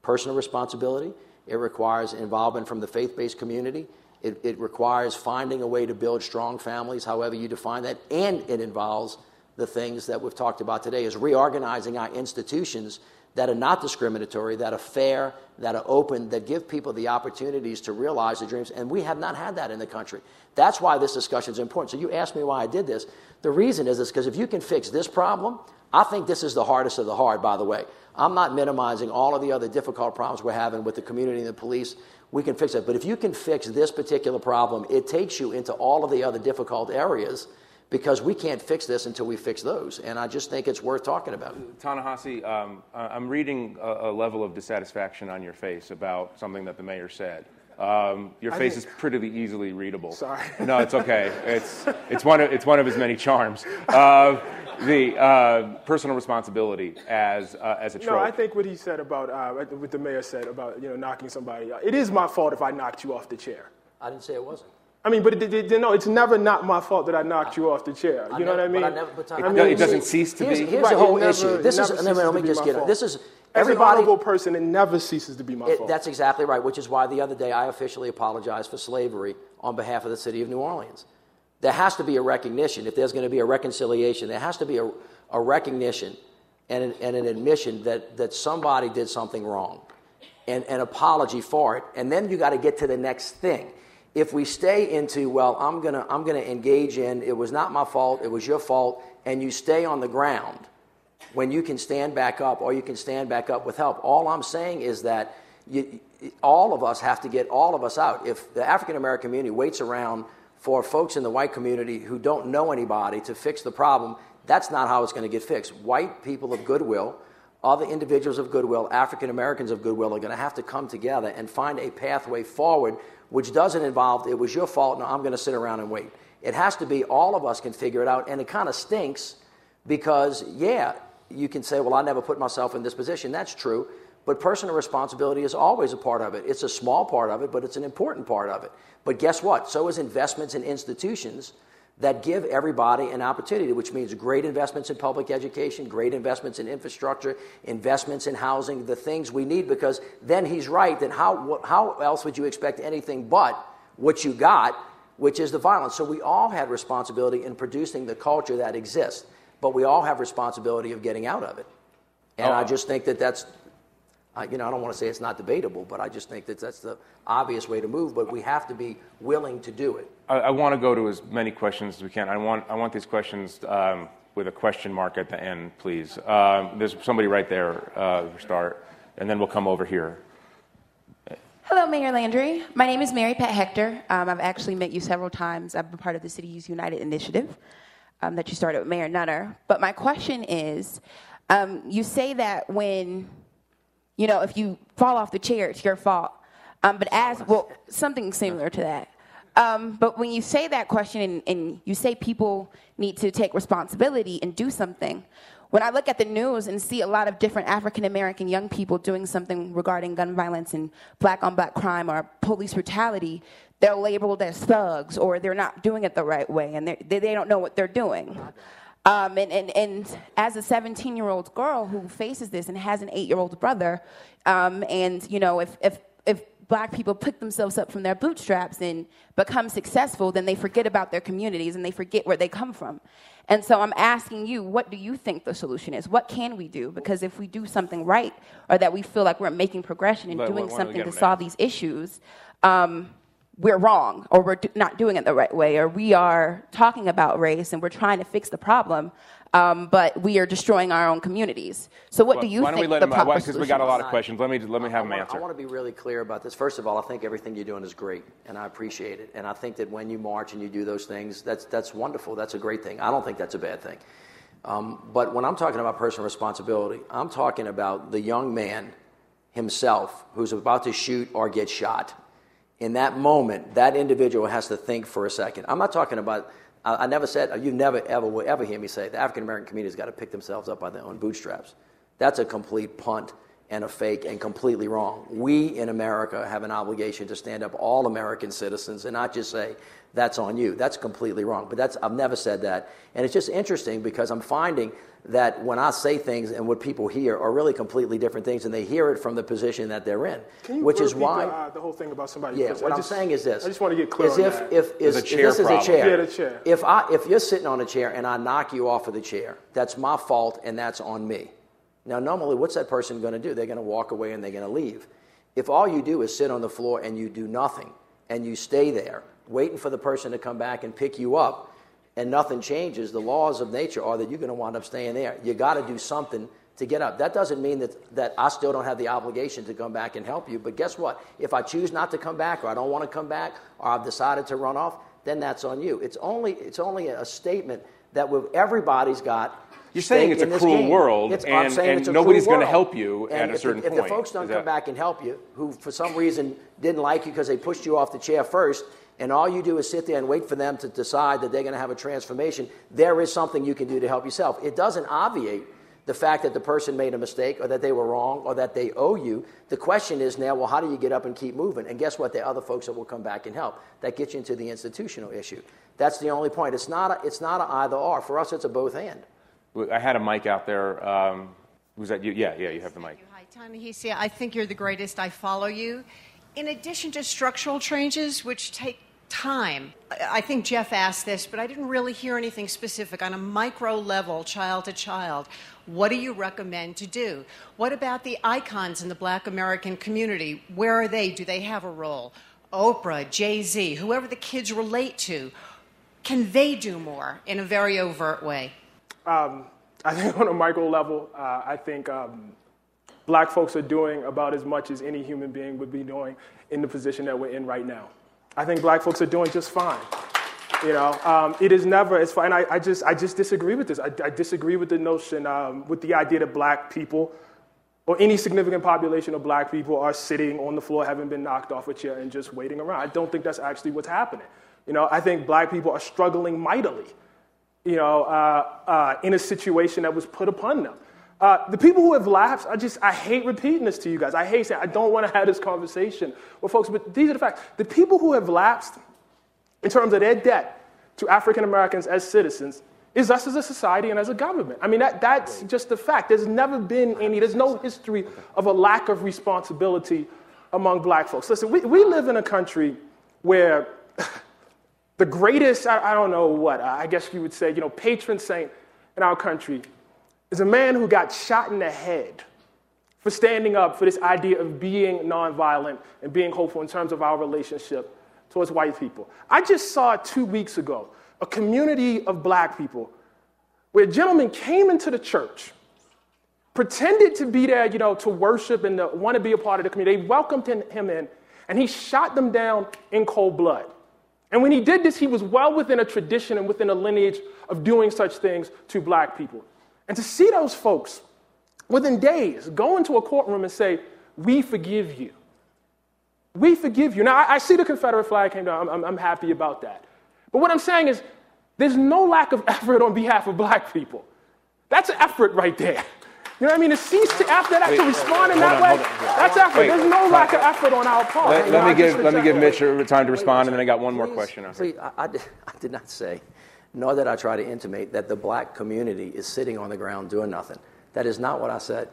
C: personal responsibility, it requires involvement from the faith based community, it, it requires finding a way to build strong families, however you define that, and it involves the things that we've talked about today is reorganizing our institutions that are not discriminatory, that are fair, that are open, that give people the opportunities to realize their dreams. And we have not had that in the country. That's why this discussion is important. So you asked me why I did this. The reason is because if you can fix this problem, I think this is the hardest of the hard, by the way. I'm not minimizing all of the other difficult problems we're having with the community and the police. We can fix it. But if you can fix this particular problem, it takes you into all of the other difficult areas because we can't fix this until we fix those. And I just think it's worth talking about.
B: Ta-Nehisi, um, I- I'm reading a, a level of dissatisfaction on your face about something that the mayor said. Um, your
D: I
B: face
D: think-
B: is pretty easily readable.
D: Sorry.
B: No, it's okay. It's, it's, one, of, it's one of his many charms. Uh, the uh, personal responsibility as, uh, as a trope.
D: No, I think what he said about, uh, what the mayor said about, you know, knocking somebody out. It is my fault if I knocked you off the chair.
C: I didn't say it wasn't.
D: I mean, but it, it, no, it's never not my fault that I knocked you off the chair. You
C: I
D: know what I mean?
C: but I never- but
D: I
C: It
B: do-
D: mean,
B: it doesn't cease to
C: here's,
B: be.
C: Here's
D: Right,
C: the whole
D: it never-
C: issue. This
D: it
C: is,
D: never
C: let me, let me just
D: my
C: get it. This is
D: As an honorable person, it never ceases to be my
C: It,
D: fault.
C: that's exactly right, which is why the other day I officially apologized for slavery on behalf of the city of New Orleans. There has to be a recognition. If there's going to be a reconciliation, there has to be a, a recognition and an, and an admission that, that somebody did something wrong and an apology for it. And then you got to get to the next thing. If we stay into, well, I'm going to I'm going to engage in, it was not my fault, it was your fault, and you stay on the ground, when you can stand back up or you can stand back up with help. All I'm saying is that you, all of us have to get all of us out. If the African American community waits around for folks in the white community who don't know anybody to fix the problem, that's not how it's going to get fixed. White people of goodwill, other individuals of goodwill, African Americans of goodwill are going to have to come together and find a pathway forward which doesn't involve it was your fault, now I'm going to sit around and wait. It has to be all of us can figure it out, and it kind of stinks because, yeah, you can say, well, I never put myself in this position. That's true. But personal responsibility is always a part of it. It's a small part of it, but it's an important part of it. But guess what? So is investments in institutions that give everybody an opportunity, which means great investments in public education, great investments in infrastructure, investments in housing, the things we need, because then he's right that how, how else would you expect anything but what you got, which is the violence? So we all had responsibility in producing the culture that exists, but we all have responsibility of getting out of it. And oh. I just think that that's uh, you know, I don't want to say it's not debatable, but I just think that that's the obvious way to move. But we have to be willing to do it.
B: I, I want to go to as many questions as we can. I want I want these questions um, with a question mark at the end, please. Um, there's somebody right there uh, start, and then we'll come over here.
E: Hello, Mayor Landrieu. My name is Mary Pat Hector. Um, I've actually met you several times. I've been part of the Cities United initiative um, that you started with Mayor Nutter. But my question is, um, you say that when you know, if you fall off the chair, it's your fault. Um, but as well, something similar to that. Um, but when you say that question and, and, you say people need to take responsibility and do something, when I look at the news and see a lot of different African American young people doing something regarding gun violence and black on black crime or police brutality, they're labeled as thugs or they're not doing it the right way and they, they don't know what they're doing. Um, and, and, and as a 17 year old girl who faces this and has an eight year old brother, um, and you know, if, if, if black people pick themselves up from their bootstraps and become successful, then they forget about their communities and they forget where they come from. And so I'm asking you, what do you think the solution is? What can we do? Because if we do something right, or that we feel like we're making progression and doing something to solve these issues, um, we're wrong or we're not doing it the right way or we are talking about race and we're trying to fix the problem um, but we are destroying our own communities. So what well, do you think Why don't we let the proper
B: because we got a lot of questions. Let me let me have
C: him
B: answer
C: i want to be really clear about this. First of all i think everything you're doing is great and i appreciate it. And i think that when you march and you do those things that's that's wonderful. That's a great thing. I don't think that's a bad thing. Um, but when i'm talking about personal responsibility i'm talking about the young man himself who's about to shoot or get shot in that moment, that individual has to think for a second. I'm not talking about, I, I never said, you never ever will ever hear me say the African American community's got to pick themselves up by their own bootstraps. That's a complete punt and a fake and completely wrong. We in America have an obligation to stand up all American citizens and not just say, that's on you. That's completely wrong. But that's, I've never said that. And it's just interesting because I'm finding that when I say things and what people hear are really completely different things, and they hear it from the position that they're in, which is why
D: the, uh, the, whole thing about somebody.
C: Yeah, what I am saying is this.
D: I just want to get clear.
C: Is if
D: that.
C: if is,
B: is this
C: is a chair?
D: Yeah, the chair.
C: If I if you're sitting on a chair and I knock you off of the chair, that's my fault and that's on me. Now, normally, what's that person going to do? They're going to walk away and they're going to leave. If all you do is sit on the floor and you do nothing and you stay there, waiting for the person to come back and pick you up, and nothing changes, the laws of nature are that you're going to wind up staying there. You got to do something to get up. That doesn't mean that, that I still don't have the obligation to come back and help you. But guess what? If I choose not to come back, or I don't want to come back, or I've decided to run off, then that's on you. It's only, it's only a statement that everybody's got.
B: You're saying it's a cruel
C: game.
B: world,
C: it's,
B: and, and nobody's going to help you and at a certain
C: the,
B: point.
C: If the folks don't
B: Is
C: come back and help you, who for some reason didn't like you because they pushed you off the chair first, and all you do is sit there and wait for them to decide that they're going to have a transformation, there is something you can do to help yourself. It doesn't obviate the fact that the person made a mistake or that they were wrong or that they owe you. The question is now, well, how do you get up and keep moving? And guess what? There are other folks that will come back and help. That gets you into the institutional issue. That's the only point. It's not a, it's not an either or. For us, it's a both and.
B: I had a mic out there. Um, was that you? Yeah, yeah, you have the mic.
F: Hi, Ta-Nehisi. I think you're the greatest. I follow you. In addition to structural changes, which take time. I think Jeff asked this, but I didn't really hear anything specific on a micro level, child to child. What do you recommend to do? What about the icons in the black American community? Where are they? Do they have a role? Oprah, Jay Z, whoever the kids relate to, can they do more in a very overt way?
D: Um, I think on a micro level, uh, I think um, black folks are doing about as much as any human being would be doing in the position that we're in right now. I think black folks are doing just fine. You know, um, it is never far, and I, I, just, I just disagree with this. I, I disagree with the notion, um, with the idea that black people or any significant population of black people are sitting on the floor, having been knocked off a chair, and just waiting around. I don't think that's actually what's happening. You know, I think black people are struggling mightily, you know, uh, uh, in a situation that was put upon them. Uh, the people who have lapsed, I just, I hate repeating this to you guys. I hate saying, I don't want to have this conversation with folks, but these are the facts. The people who have lapsed in terms of their debt to African Americans as citizens is us as a society and as a government. I mean, that, that's just the fact. There's never been any, there's no history of a lack of responsibility among black folks. Listen, we, we live in a country where the greatest, I, I don't know what, I guess you would say, you know, patron saint in our country is a man who got shot in the head for standing up for this idea of being nonviolent and being hopeful in terms of our relationship towards white people. I just saw two weeks ago a community of black people where a gentleman came into the church, pretended to be there, you know, to worship and to want to be a part of the community. They welcomed him in, and he shot them down in cold blood. And when he did this, he was well within a tradition and within a lineage of doing such things to black people. And to see those folks within days go into a courtroom and say, We forgive you. We forgive you. Now, I, I see the Confederate flag came down. I'm, I'm, I'm happy about that. But what I'm saying is, there's no lack of effort on behalf of black people. That's an effort right there. You know what I mean? To cease to, after that, Wait, to respond in that on, way, that's effort. Wait, There's no lack of effort on our part.
B: Let, let me give, let me give Mitch time to respond, and then I got one more question.
C: See, I, I, did, I did not say, nor did I try to intimate that the black community is sitting on the ground doing nothing. That is not what I said,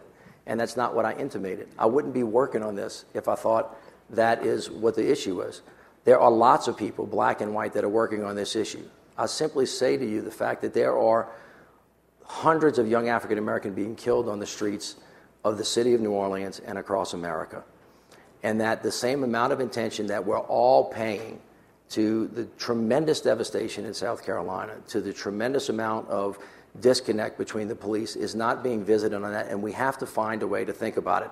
C: and that's not what I intimated. I wouldn't be working on this if I thought that is what the issue is. There are lots of people, black and white, that are working on this issue. I simply say to you the fact that there are hundreds of young African Americans being killed on the streets of the city of New Orleans and across America. And that the same amount of attention that we're all paying to the tremendous devastation in South Carolina, to the tremendous amount of disconnect between the police is not being visited on that, and we have to find a way to think about it.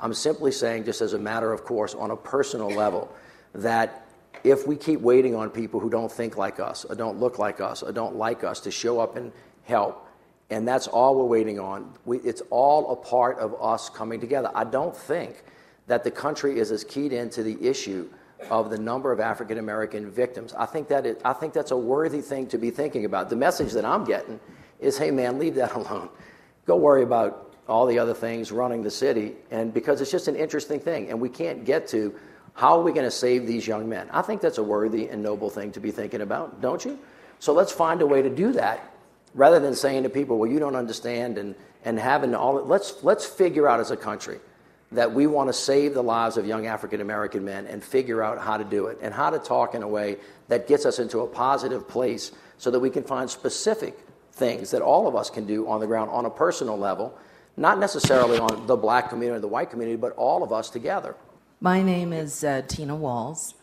C: I'm simply saying, just as a matter of course, on a personal level, that if we keep waiting on people who don't think like us, or don't look like us, or don't like us to show up and help, and that's all we're waiting on, we, it's all a part of us coming together. I don't think that the country is as keyed into the issue of the number of African American victims. I think, that it, I think that's a worthy thing to be thinking about. The message that I'm getting is hey, man, leave that alone. Go worry about all the other things running the city, and because it's just an interesting thing, and we can't get to how are we going to save these young men. I think that's a worthy and noble thing to be thinking about, don't you? So let's find a way to do that, rather than saying to people, "Well, you don't understand," and and having all. Let's let's figure out as a country that we want to save the lives of young African American men and figure out how to do it and how to talk in a way that gets us into a positive place so that we can find specific things that all of us can do on the ground on a personal level not necessarily on the black community or the white community, but all of us together.
G: My name is uh, Tina Walls.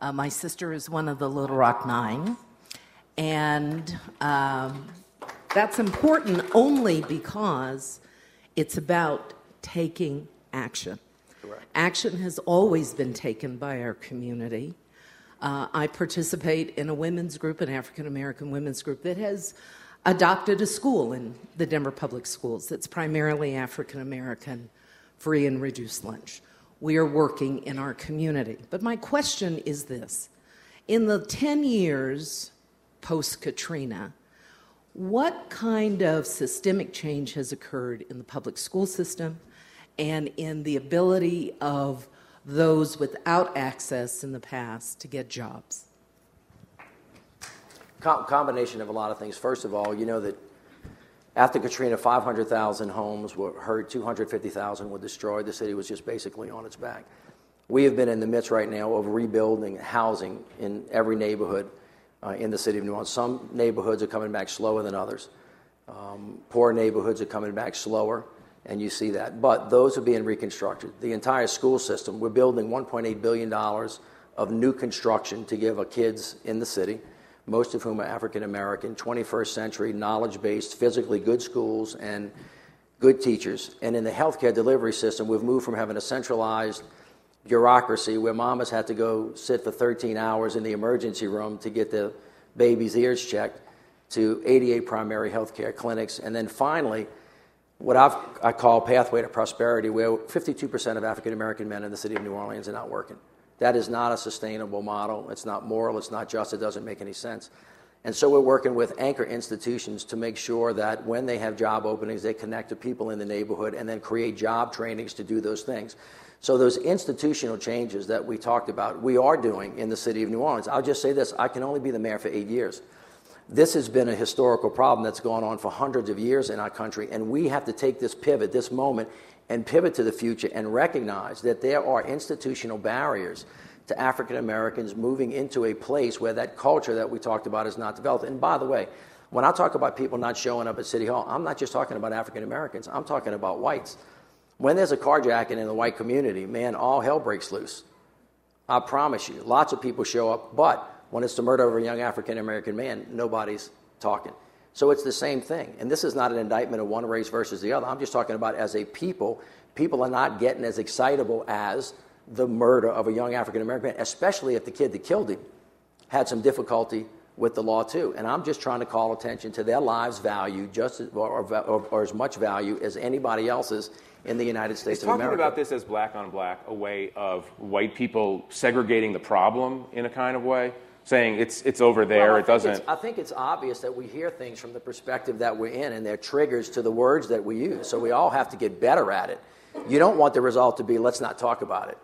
G: Uh, my sister is one of the Little Rock Nine. And um, that's important only because it's about taking action. Correct. Action has always been taken by our community. Uh, I participate in a women's group, an African American women's group, that has adopted a school in the Denver Public Schools that's primarily African American, free and reduced lunch. We are working in our community. But my question is this In the 10 years post Katrina, what kind of systemic change has occurred in the public school system and in the ability of those without access in the past to get jobs?
C: Com- combination of a lot of things. First of all, you know that after Katrina, 500,000 homes were hurt, 250,000 were destroyed. The city was just basically on its back. We have been in the midst right now of rebuilding housing in every neighborhood uh, in the city of New Orleans. Some neighborhoods are coming back slower than others. Um, poor neighborhoods are coming back slower, and you see that. But those are being reconstructed. The entire school system, we're building $1.8 billion of new construction to give our kids in the city most of whom are African American, 21st century, knowledge based, physically good schools, and good teachers. And in the healthcare delivery system, we've moved from having a centralized bureaucracy where mamas had to go sit for 13 hours in the emergency room to get the baby's ears checked to 88 primary health care clinics. And then finally, what I've, i call pathway to prosperity, where 52% of African American men in the city of New Orleans are not working. That is not a sustainable model. It's not moral. It's not just. It doesn't make any sense. And so we're working with anchor institutions to make sure that when they have job openings, they connect to people in the neighborhood and then create job trainings to do those things. So those institutional changes that we talked about, we are doing in the city of New Orleans. I'll just say this: I can only be the mayor for eight years. This has been a historical problem that's gone on for hundreds of years in our country, and we have to take this pivot, this moment, and pivot to the future and recognize that there are institutional barriers to African Americans moving into a place where that culture that we talked about is not developed. And by the way, when I talk about people not showing up at City Hall, I'm not just talking about African Americans, I'm talking about whites. When there's a carjacking in the white community, man, all hell breaks loose. I promise you, lots of people show up, but when it's the murder of a young African American man, nobody's talking. So it's the same thing. And this is not an indictment of one race versus the other. I'm just talking about as a people, people are not getting as excitable as the murder of a young African American man, especially if the kid that killed him had some difficulty with the law too. And I'm just trying to call attention to their lives' value just as, or, or, or as much value as anybody else's in the United States
B: Is
C: of America.
B: talking about this as black on black a way of white people segregating the problem in a kind of way? Saying it's, it's over there,
C: well,
B: it doesn't.
C: I think it's obvious that we hear things from the perspective that we're in, and they're triggers to the words that we use. So we all have to get better at it. You don't want the result to be, let's not talk about it,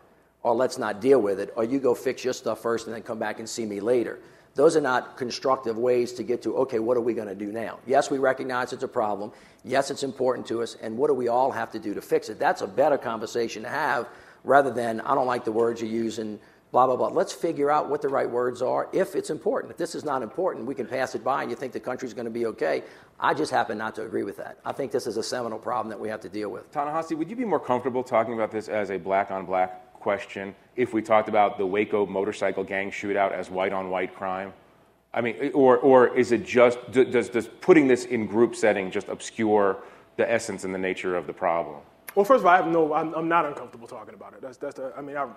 C: or let's not deal with it, or you go fix your stuff first and then come back and see me later. Those are not constructive ways to get to, okay, what are we going to do now? Yes, we recognize it's a problem. Yes, it's important to us. And what do we all have to do to fix it? That's a better conversation to have rather than, I don't like the words you use and blah, blah, blah. Let's figure out what the right words are if it's important. If this is not important, we can pass it by and you think the country's going to be okay. I just happen not to agree with that. I think this is a seminal problem that we have to deal with.
B: Ta-Nehisi, would you be more comfortable talking about this as a black on black question if we talked about the Waco motorcycle gang shootout as white on white crime? I mean, or, or is it just, does, does putting this in group setting just obscure the essence and the nature of the problem?
D: Well, first of all, I have no, I'm, I'm not uncomfortable talking about it. That's, that's the, I mean, I,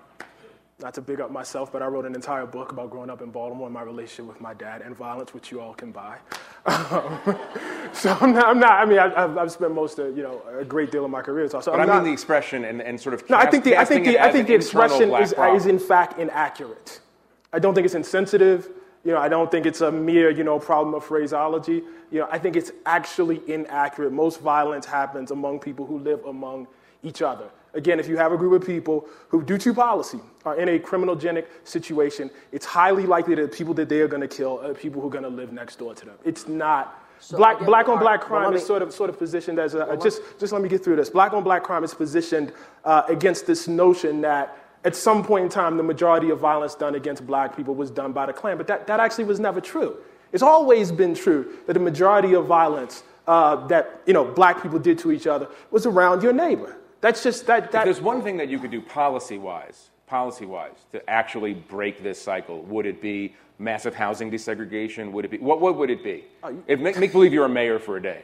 D: not to big up myself, but I wrote an entire book about growing up in Baltimore and my relationship with my dad and violence, which you all can buy. Um, so I'm not, I'm not, I mean, I've, I've spent most of, you know, a great deal of my career. So,
B: but
D: I'm
B: I mean
D: not,
B: the expression and, and sort of
D: No, I think the, I think the, I think the expression is,
B: is
D: in fact inaccurate. I don't think it's insensitive. You know, I don't think it's a mere, you know, problem of phraseology. You know, I think it's actually inaccurate. Most violence happens among people who live among each other. Again, if you have a group of people who, due to policy, are in a criminogenic situation, it's highly likely that people that they are going to kill are people who are going to live next door to them. It's not. So black, again, black on black crime well, me, is sort of, sort of positioned as a, well, just, just let me get through this. Black on black crime is positioned uh, against this notion that at some point in time, the majority of violence done against black people was done by the Klan, but that, that actually was never true. It's always been true that the majority of violence uh, that you know, black people did to each other was around your neighbor. That's just that. that
B: if there's one thing that you could do policy wise, policy wise, to actually break this cycle, would it be massive housing desegregation? Would it be what? What would it be? Uh, if make, make believe you're a mayor for a day.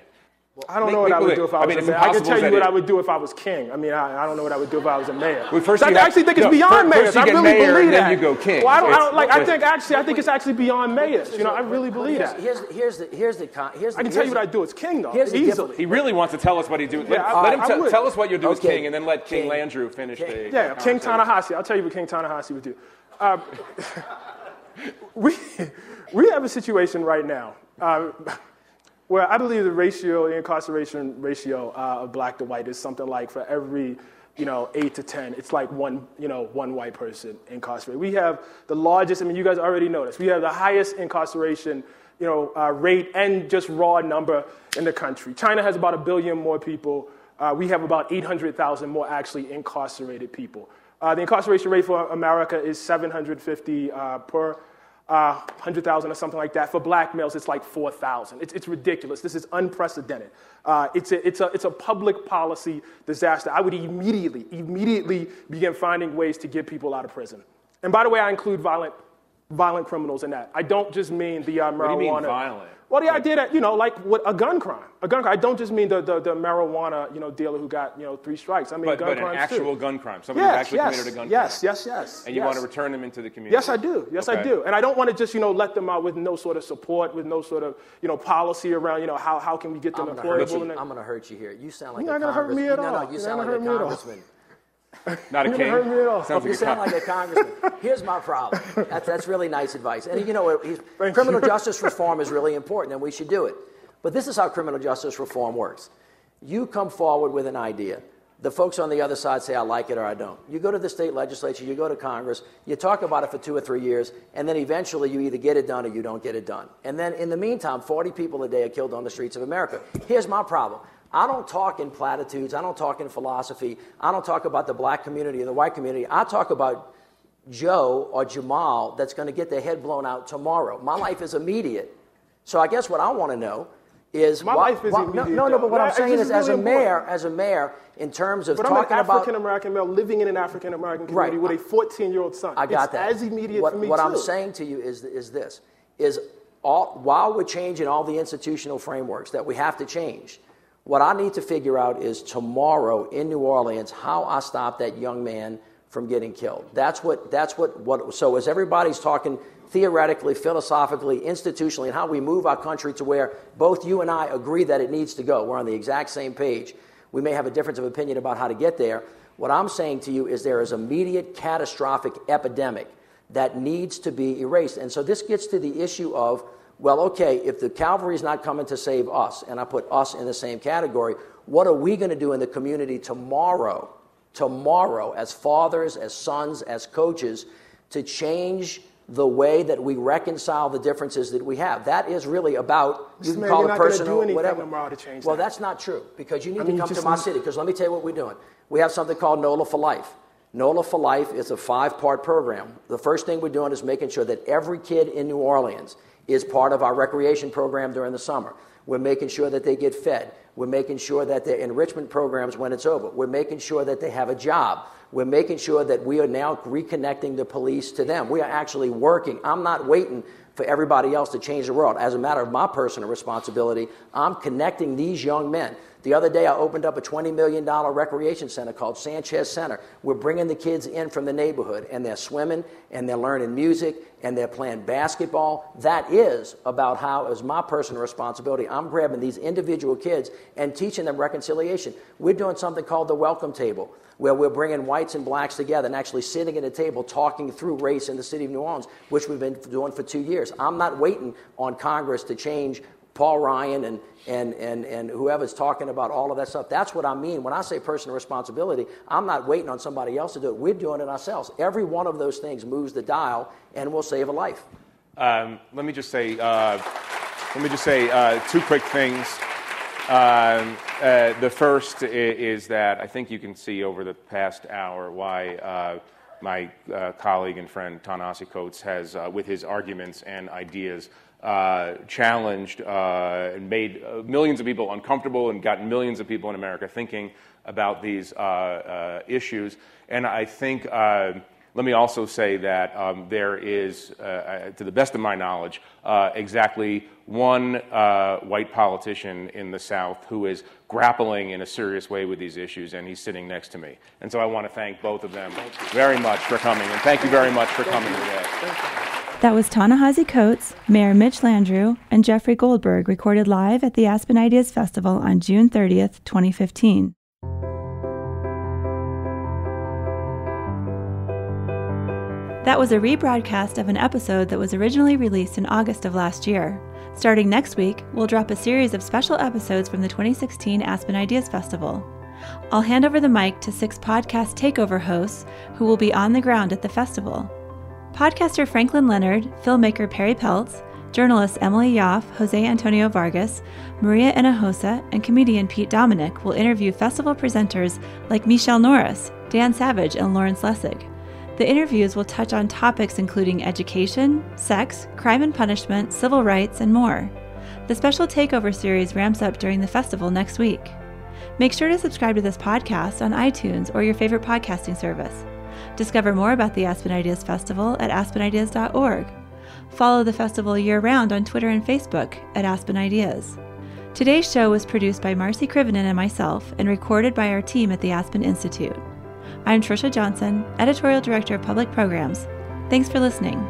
D: Well, I don't make, know what I would do if I was I mean, a mayor. I can tell you what I would do if I was king. I mean, I, I, don't know what I would do if I was a mayor.
B: Well, first
D: I
B: have,
D: actually think it's no, beyond mayors. I really
B: mayor
D: believe
B: that. Then you go king.
D: Well, I don't, I don't like. I think actually, I think it's actually beyond mayors. You know, I really believe that.
C: Here's, here's the here's the here's.
D: I can tell you what I do as king, though. Easily.
B: He really wants to tell us what he do. Let, him tell us what you do as king, and then let King Landrieu finish the.
D: Yeah, King Ta-Nehisi. I'll tell you what King Ta-Nehisi would do. Uh, we we have a situation right now. Well, I believe the ratio, the incarceration ratio uh, of black to white is something like for every, you know, eight to 10, it's like one, you know, one white person incarcerated. We have the largest, I mean, you guys already noticed, we have the highest incarceration, you know, uh, rate and just raw number in the country. China has about a billion more people. Uh, we have about 800,000 more actually incarcerated people. Uh, the incarceration rate for America is 750 uh, per uh, 100,000 or something like that. For black males, it's like 4,000. It's, it's ridiculous. This is unprecedented. Uh, it's, a, it's, a, it's a public policy disaster. I would immediately, immediately begin finding ways to get people out of prison. And by the way, I include violent, violent criminals in that. I don't just mean the uh, marijuana.
B: What do you mean violent?
D: Well, the idea that, you know, like what a gun crime. A gun crime. I don't just mean the, the, the marijuana, you know, dealer who got, you know, three strikes. I mean
B: But,
D: gun
B: but an actual
D: too.
B: gun crime. Somebody
D: yes,
B: who's actually
D: yes,
B: committed a gun
D: yes,
B: crime.
D: Yes, yes, yes.
B: And you
D: yes.
B: want to return them into the community.
D: Yes, I do. Yes, I do. And I don't want to just, you know, let them out with no sort of support, with no sort of, you know, policy around, you know, how, how can we get them
C: I'm gonna,
D: employable.
C: you.
D: and then-
C: I'm gonna hurt you here. You sound like
D: You're
C: a
D: not gonna hurt me at all.
C: no, you
D: You're
C: sound like a
D: gonna hurt me at all.
C: congressman.
B: Not a king.
D: hurt me at all.
B: Sounds
C: You
B: like
C: sound like a congressman. Here's my problem. That's, that's really nice advice. And you know, he's, criminal
D: you.
C: justice reform is really important, and we should do it. But this is how criminal justice reform works. You come forward with an idea. The folks on the other side say, I like it or I don't. You go to the state legislature, you go to Congress, you talk about it for two or three years, and then eventually you either get it done or you don't get it done. And then in the meantime, 40 people a day are killed on the streets of America. Here's my problem. I don't talk in platitudes. I don't talk in philosophy. I don't talk about the black community and the white community. I talk about Joe or Jamal that's going to get their head blown out tomorrow. My life is immediate. So I guess what I want to know is
D: My
C: why-
D: life is
C: why-
D: immediate,
C: no, no, but what
D: though.
C: I'm saying is, as a
D: really
C: mayor, as a mayor, in terms of
D: But I'm an
C: about
D: African American male living in an African American
C: Right.
D: community with a 14 year old son.
C: I got
D: it's
C: that.
D: As immediate
C: what,
D: for me
C: what
D: too.
C: I'm saying to you is, is this: is all, while we're changing all the institutional frameworks that we have to change, what I need to figure out is tomorrow in New Orleans how I stop that young man from getting killed. That's what. That's what. What. So as everybody's talking theoretically, philosophically, institutionally, and how we move our country to where both you and I agree that it needs to go. We're on the exact same page. We may have a difference of opinion about how to get there. What I'm saying to you is there is immediate catastrophic epidemic that needs to be erased. And so this gets to the issue of, well, okay, if the Calvary is not coming to save us, and I put us in the same category, what are we going to do in the community tomorrow, tomorrow, as fathers, as sons, as coaches, to change the way that we reconcile the differences that we have? That is really about, you can call it personal, whatever.
D: to change
C: well,
D: that.
C: that's not true, because you need
D: I
C: to
D: mean, you
C: come to my city, because let me tell you what we're doing. We have something called NOLA for Life. NOLA for Life is a five part program. The first thing we're doing is making sure that every kid in New Orleans is part of our recreation program during the summer. We're making sure that they get fed. We're making sure that their enrichment programs when it's over. We're making sure that they have a job. We're making sure that we are now reconnecting the police to them. We are actually working. I'm not waiting for everybody else to change the world. As a matter of my personal responsibility, I'm connecting these young men. The other day, I opened up a $20 million recreation center called Sanchez Center. We're bringing the kids in from the neighborhood, and they're swimming, and they're learning music, and they're playing basketball. That is about how, as my personal responsibility, I'm grabbing these individual kids and teaching them reconciliation. We're doing something called the Welcome Table where we're bringing whites and blacks together and actually sitting at a table talking through race in the city of New Orleans, which we've been doing for two years. I'm not waiting on Congress to change Paul Ryan and, and, and, and whoever's talking about all of that stuff. That's what I mean. When I say personal responsibility, I'm not waiting on somebody else to do it. We're doing it ourselves. Every one of those things moves the dial and will save a life.
B: Um, let me just say, uh, let me just say uh, two quick things. Um, uh, the first i- is that I think you can see over the past hour why uh, my uh, colleague and friend Ta-Nehisi Coates has, uh, with his arguments and ideas, uh, challenged uh, and made uh, millions of people uncomfortable and gotten millions of people in America thinking about these uh, issues. And I think. Let me also say that um, there is, uh, uh, to the best of my knowledge, uh, exactly one uh, white politician in the South who is grappling in a serious way with these issues, and he's sitting next to me. And so I want to thank both of them very much for coming, and thank you very much for coming today.
A: That was Ta-Nehisi Coates, Mayor Mitch Landrieu, and Jeffrey Goldberg recorded live at the Aspen Ideas Festival on June 30th, 2015. That was a rebroadcast of an episode that was originally released in August of last year. Starting next week, we'll drop a series of special episodes from the 2016 Aspen Ideas Festival. I'll hand over the mic to six podcast takeover hosts who will be on the ground at the festival. Podcaster Franklin Leonard, filmmaker Perri Peltz, journalists Emily Yoffe, Jose Antonio Vargas, Maria Hinojosa, and comedian Pete Dominick will interview festival presenters like Michele Norris, Dan Savage, and Lawrence Lessig. The interviews will touch on topics including education, sex, crime and punishment, civil rights, and more. The special takeover series ramps up during the festival next week. Make sure to subscribe to this podcast on iTunes or your favorite podcasting service. Discover more about the Aspen Ideas Festival at aspenideas.org. Follow the festival year round on Twitter and Facebook at Aspen Ideas. Today's show was produced by Marcy Krivenin and myself and recorded by our team at the Aspen Institute. I'm Trisha Johnson, Editorial Director of Public Programs. Thanks for listening.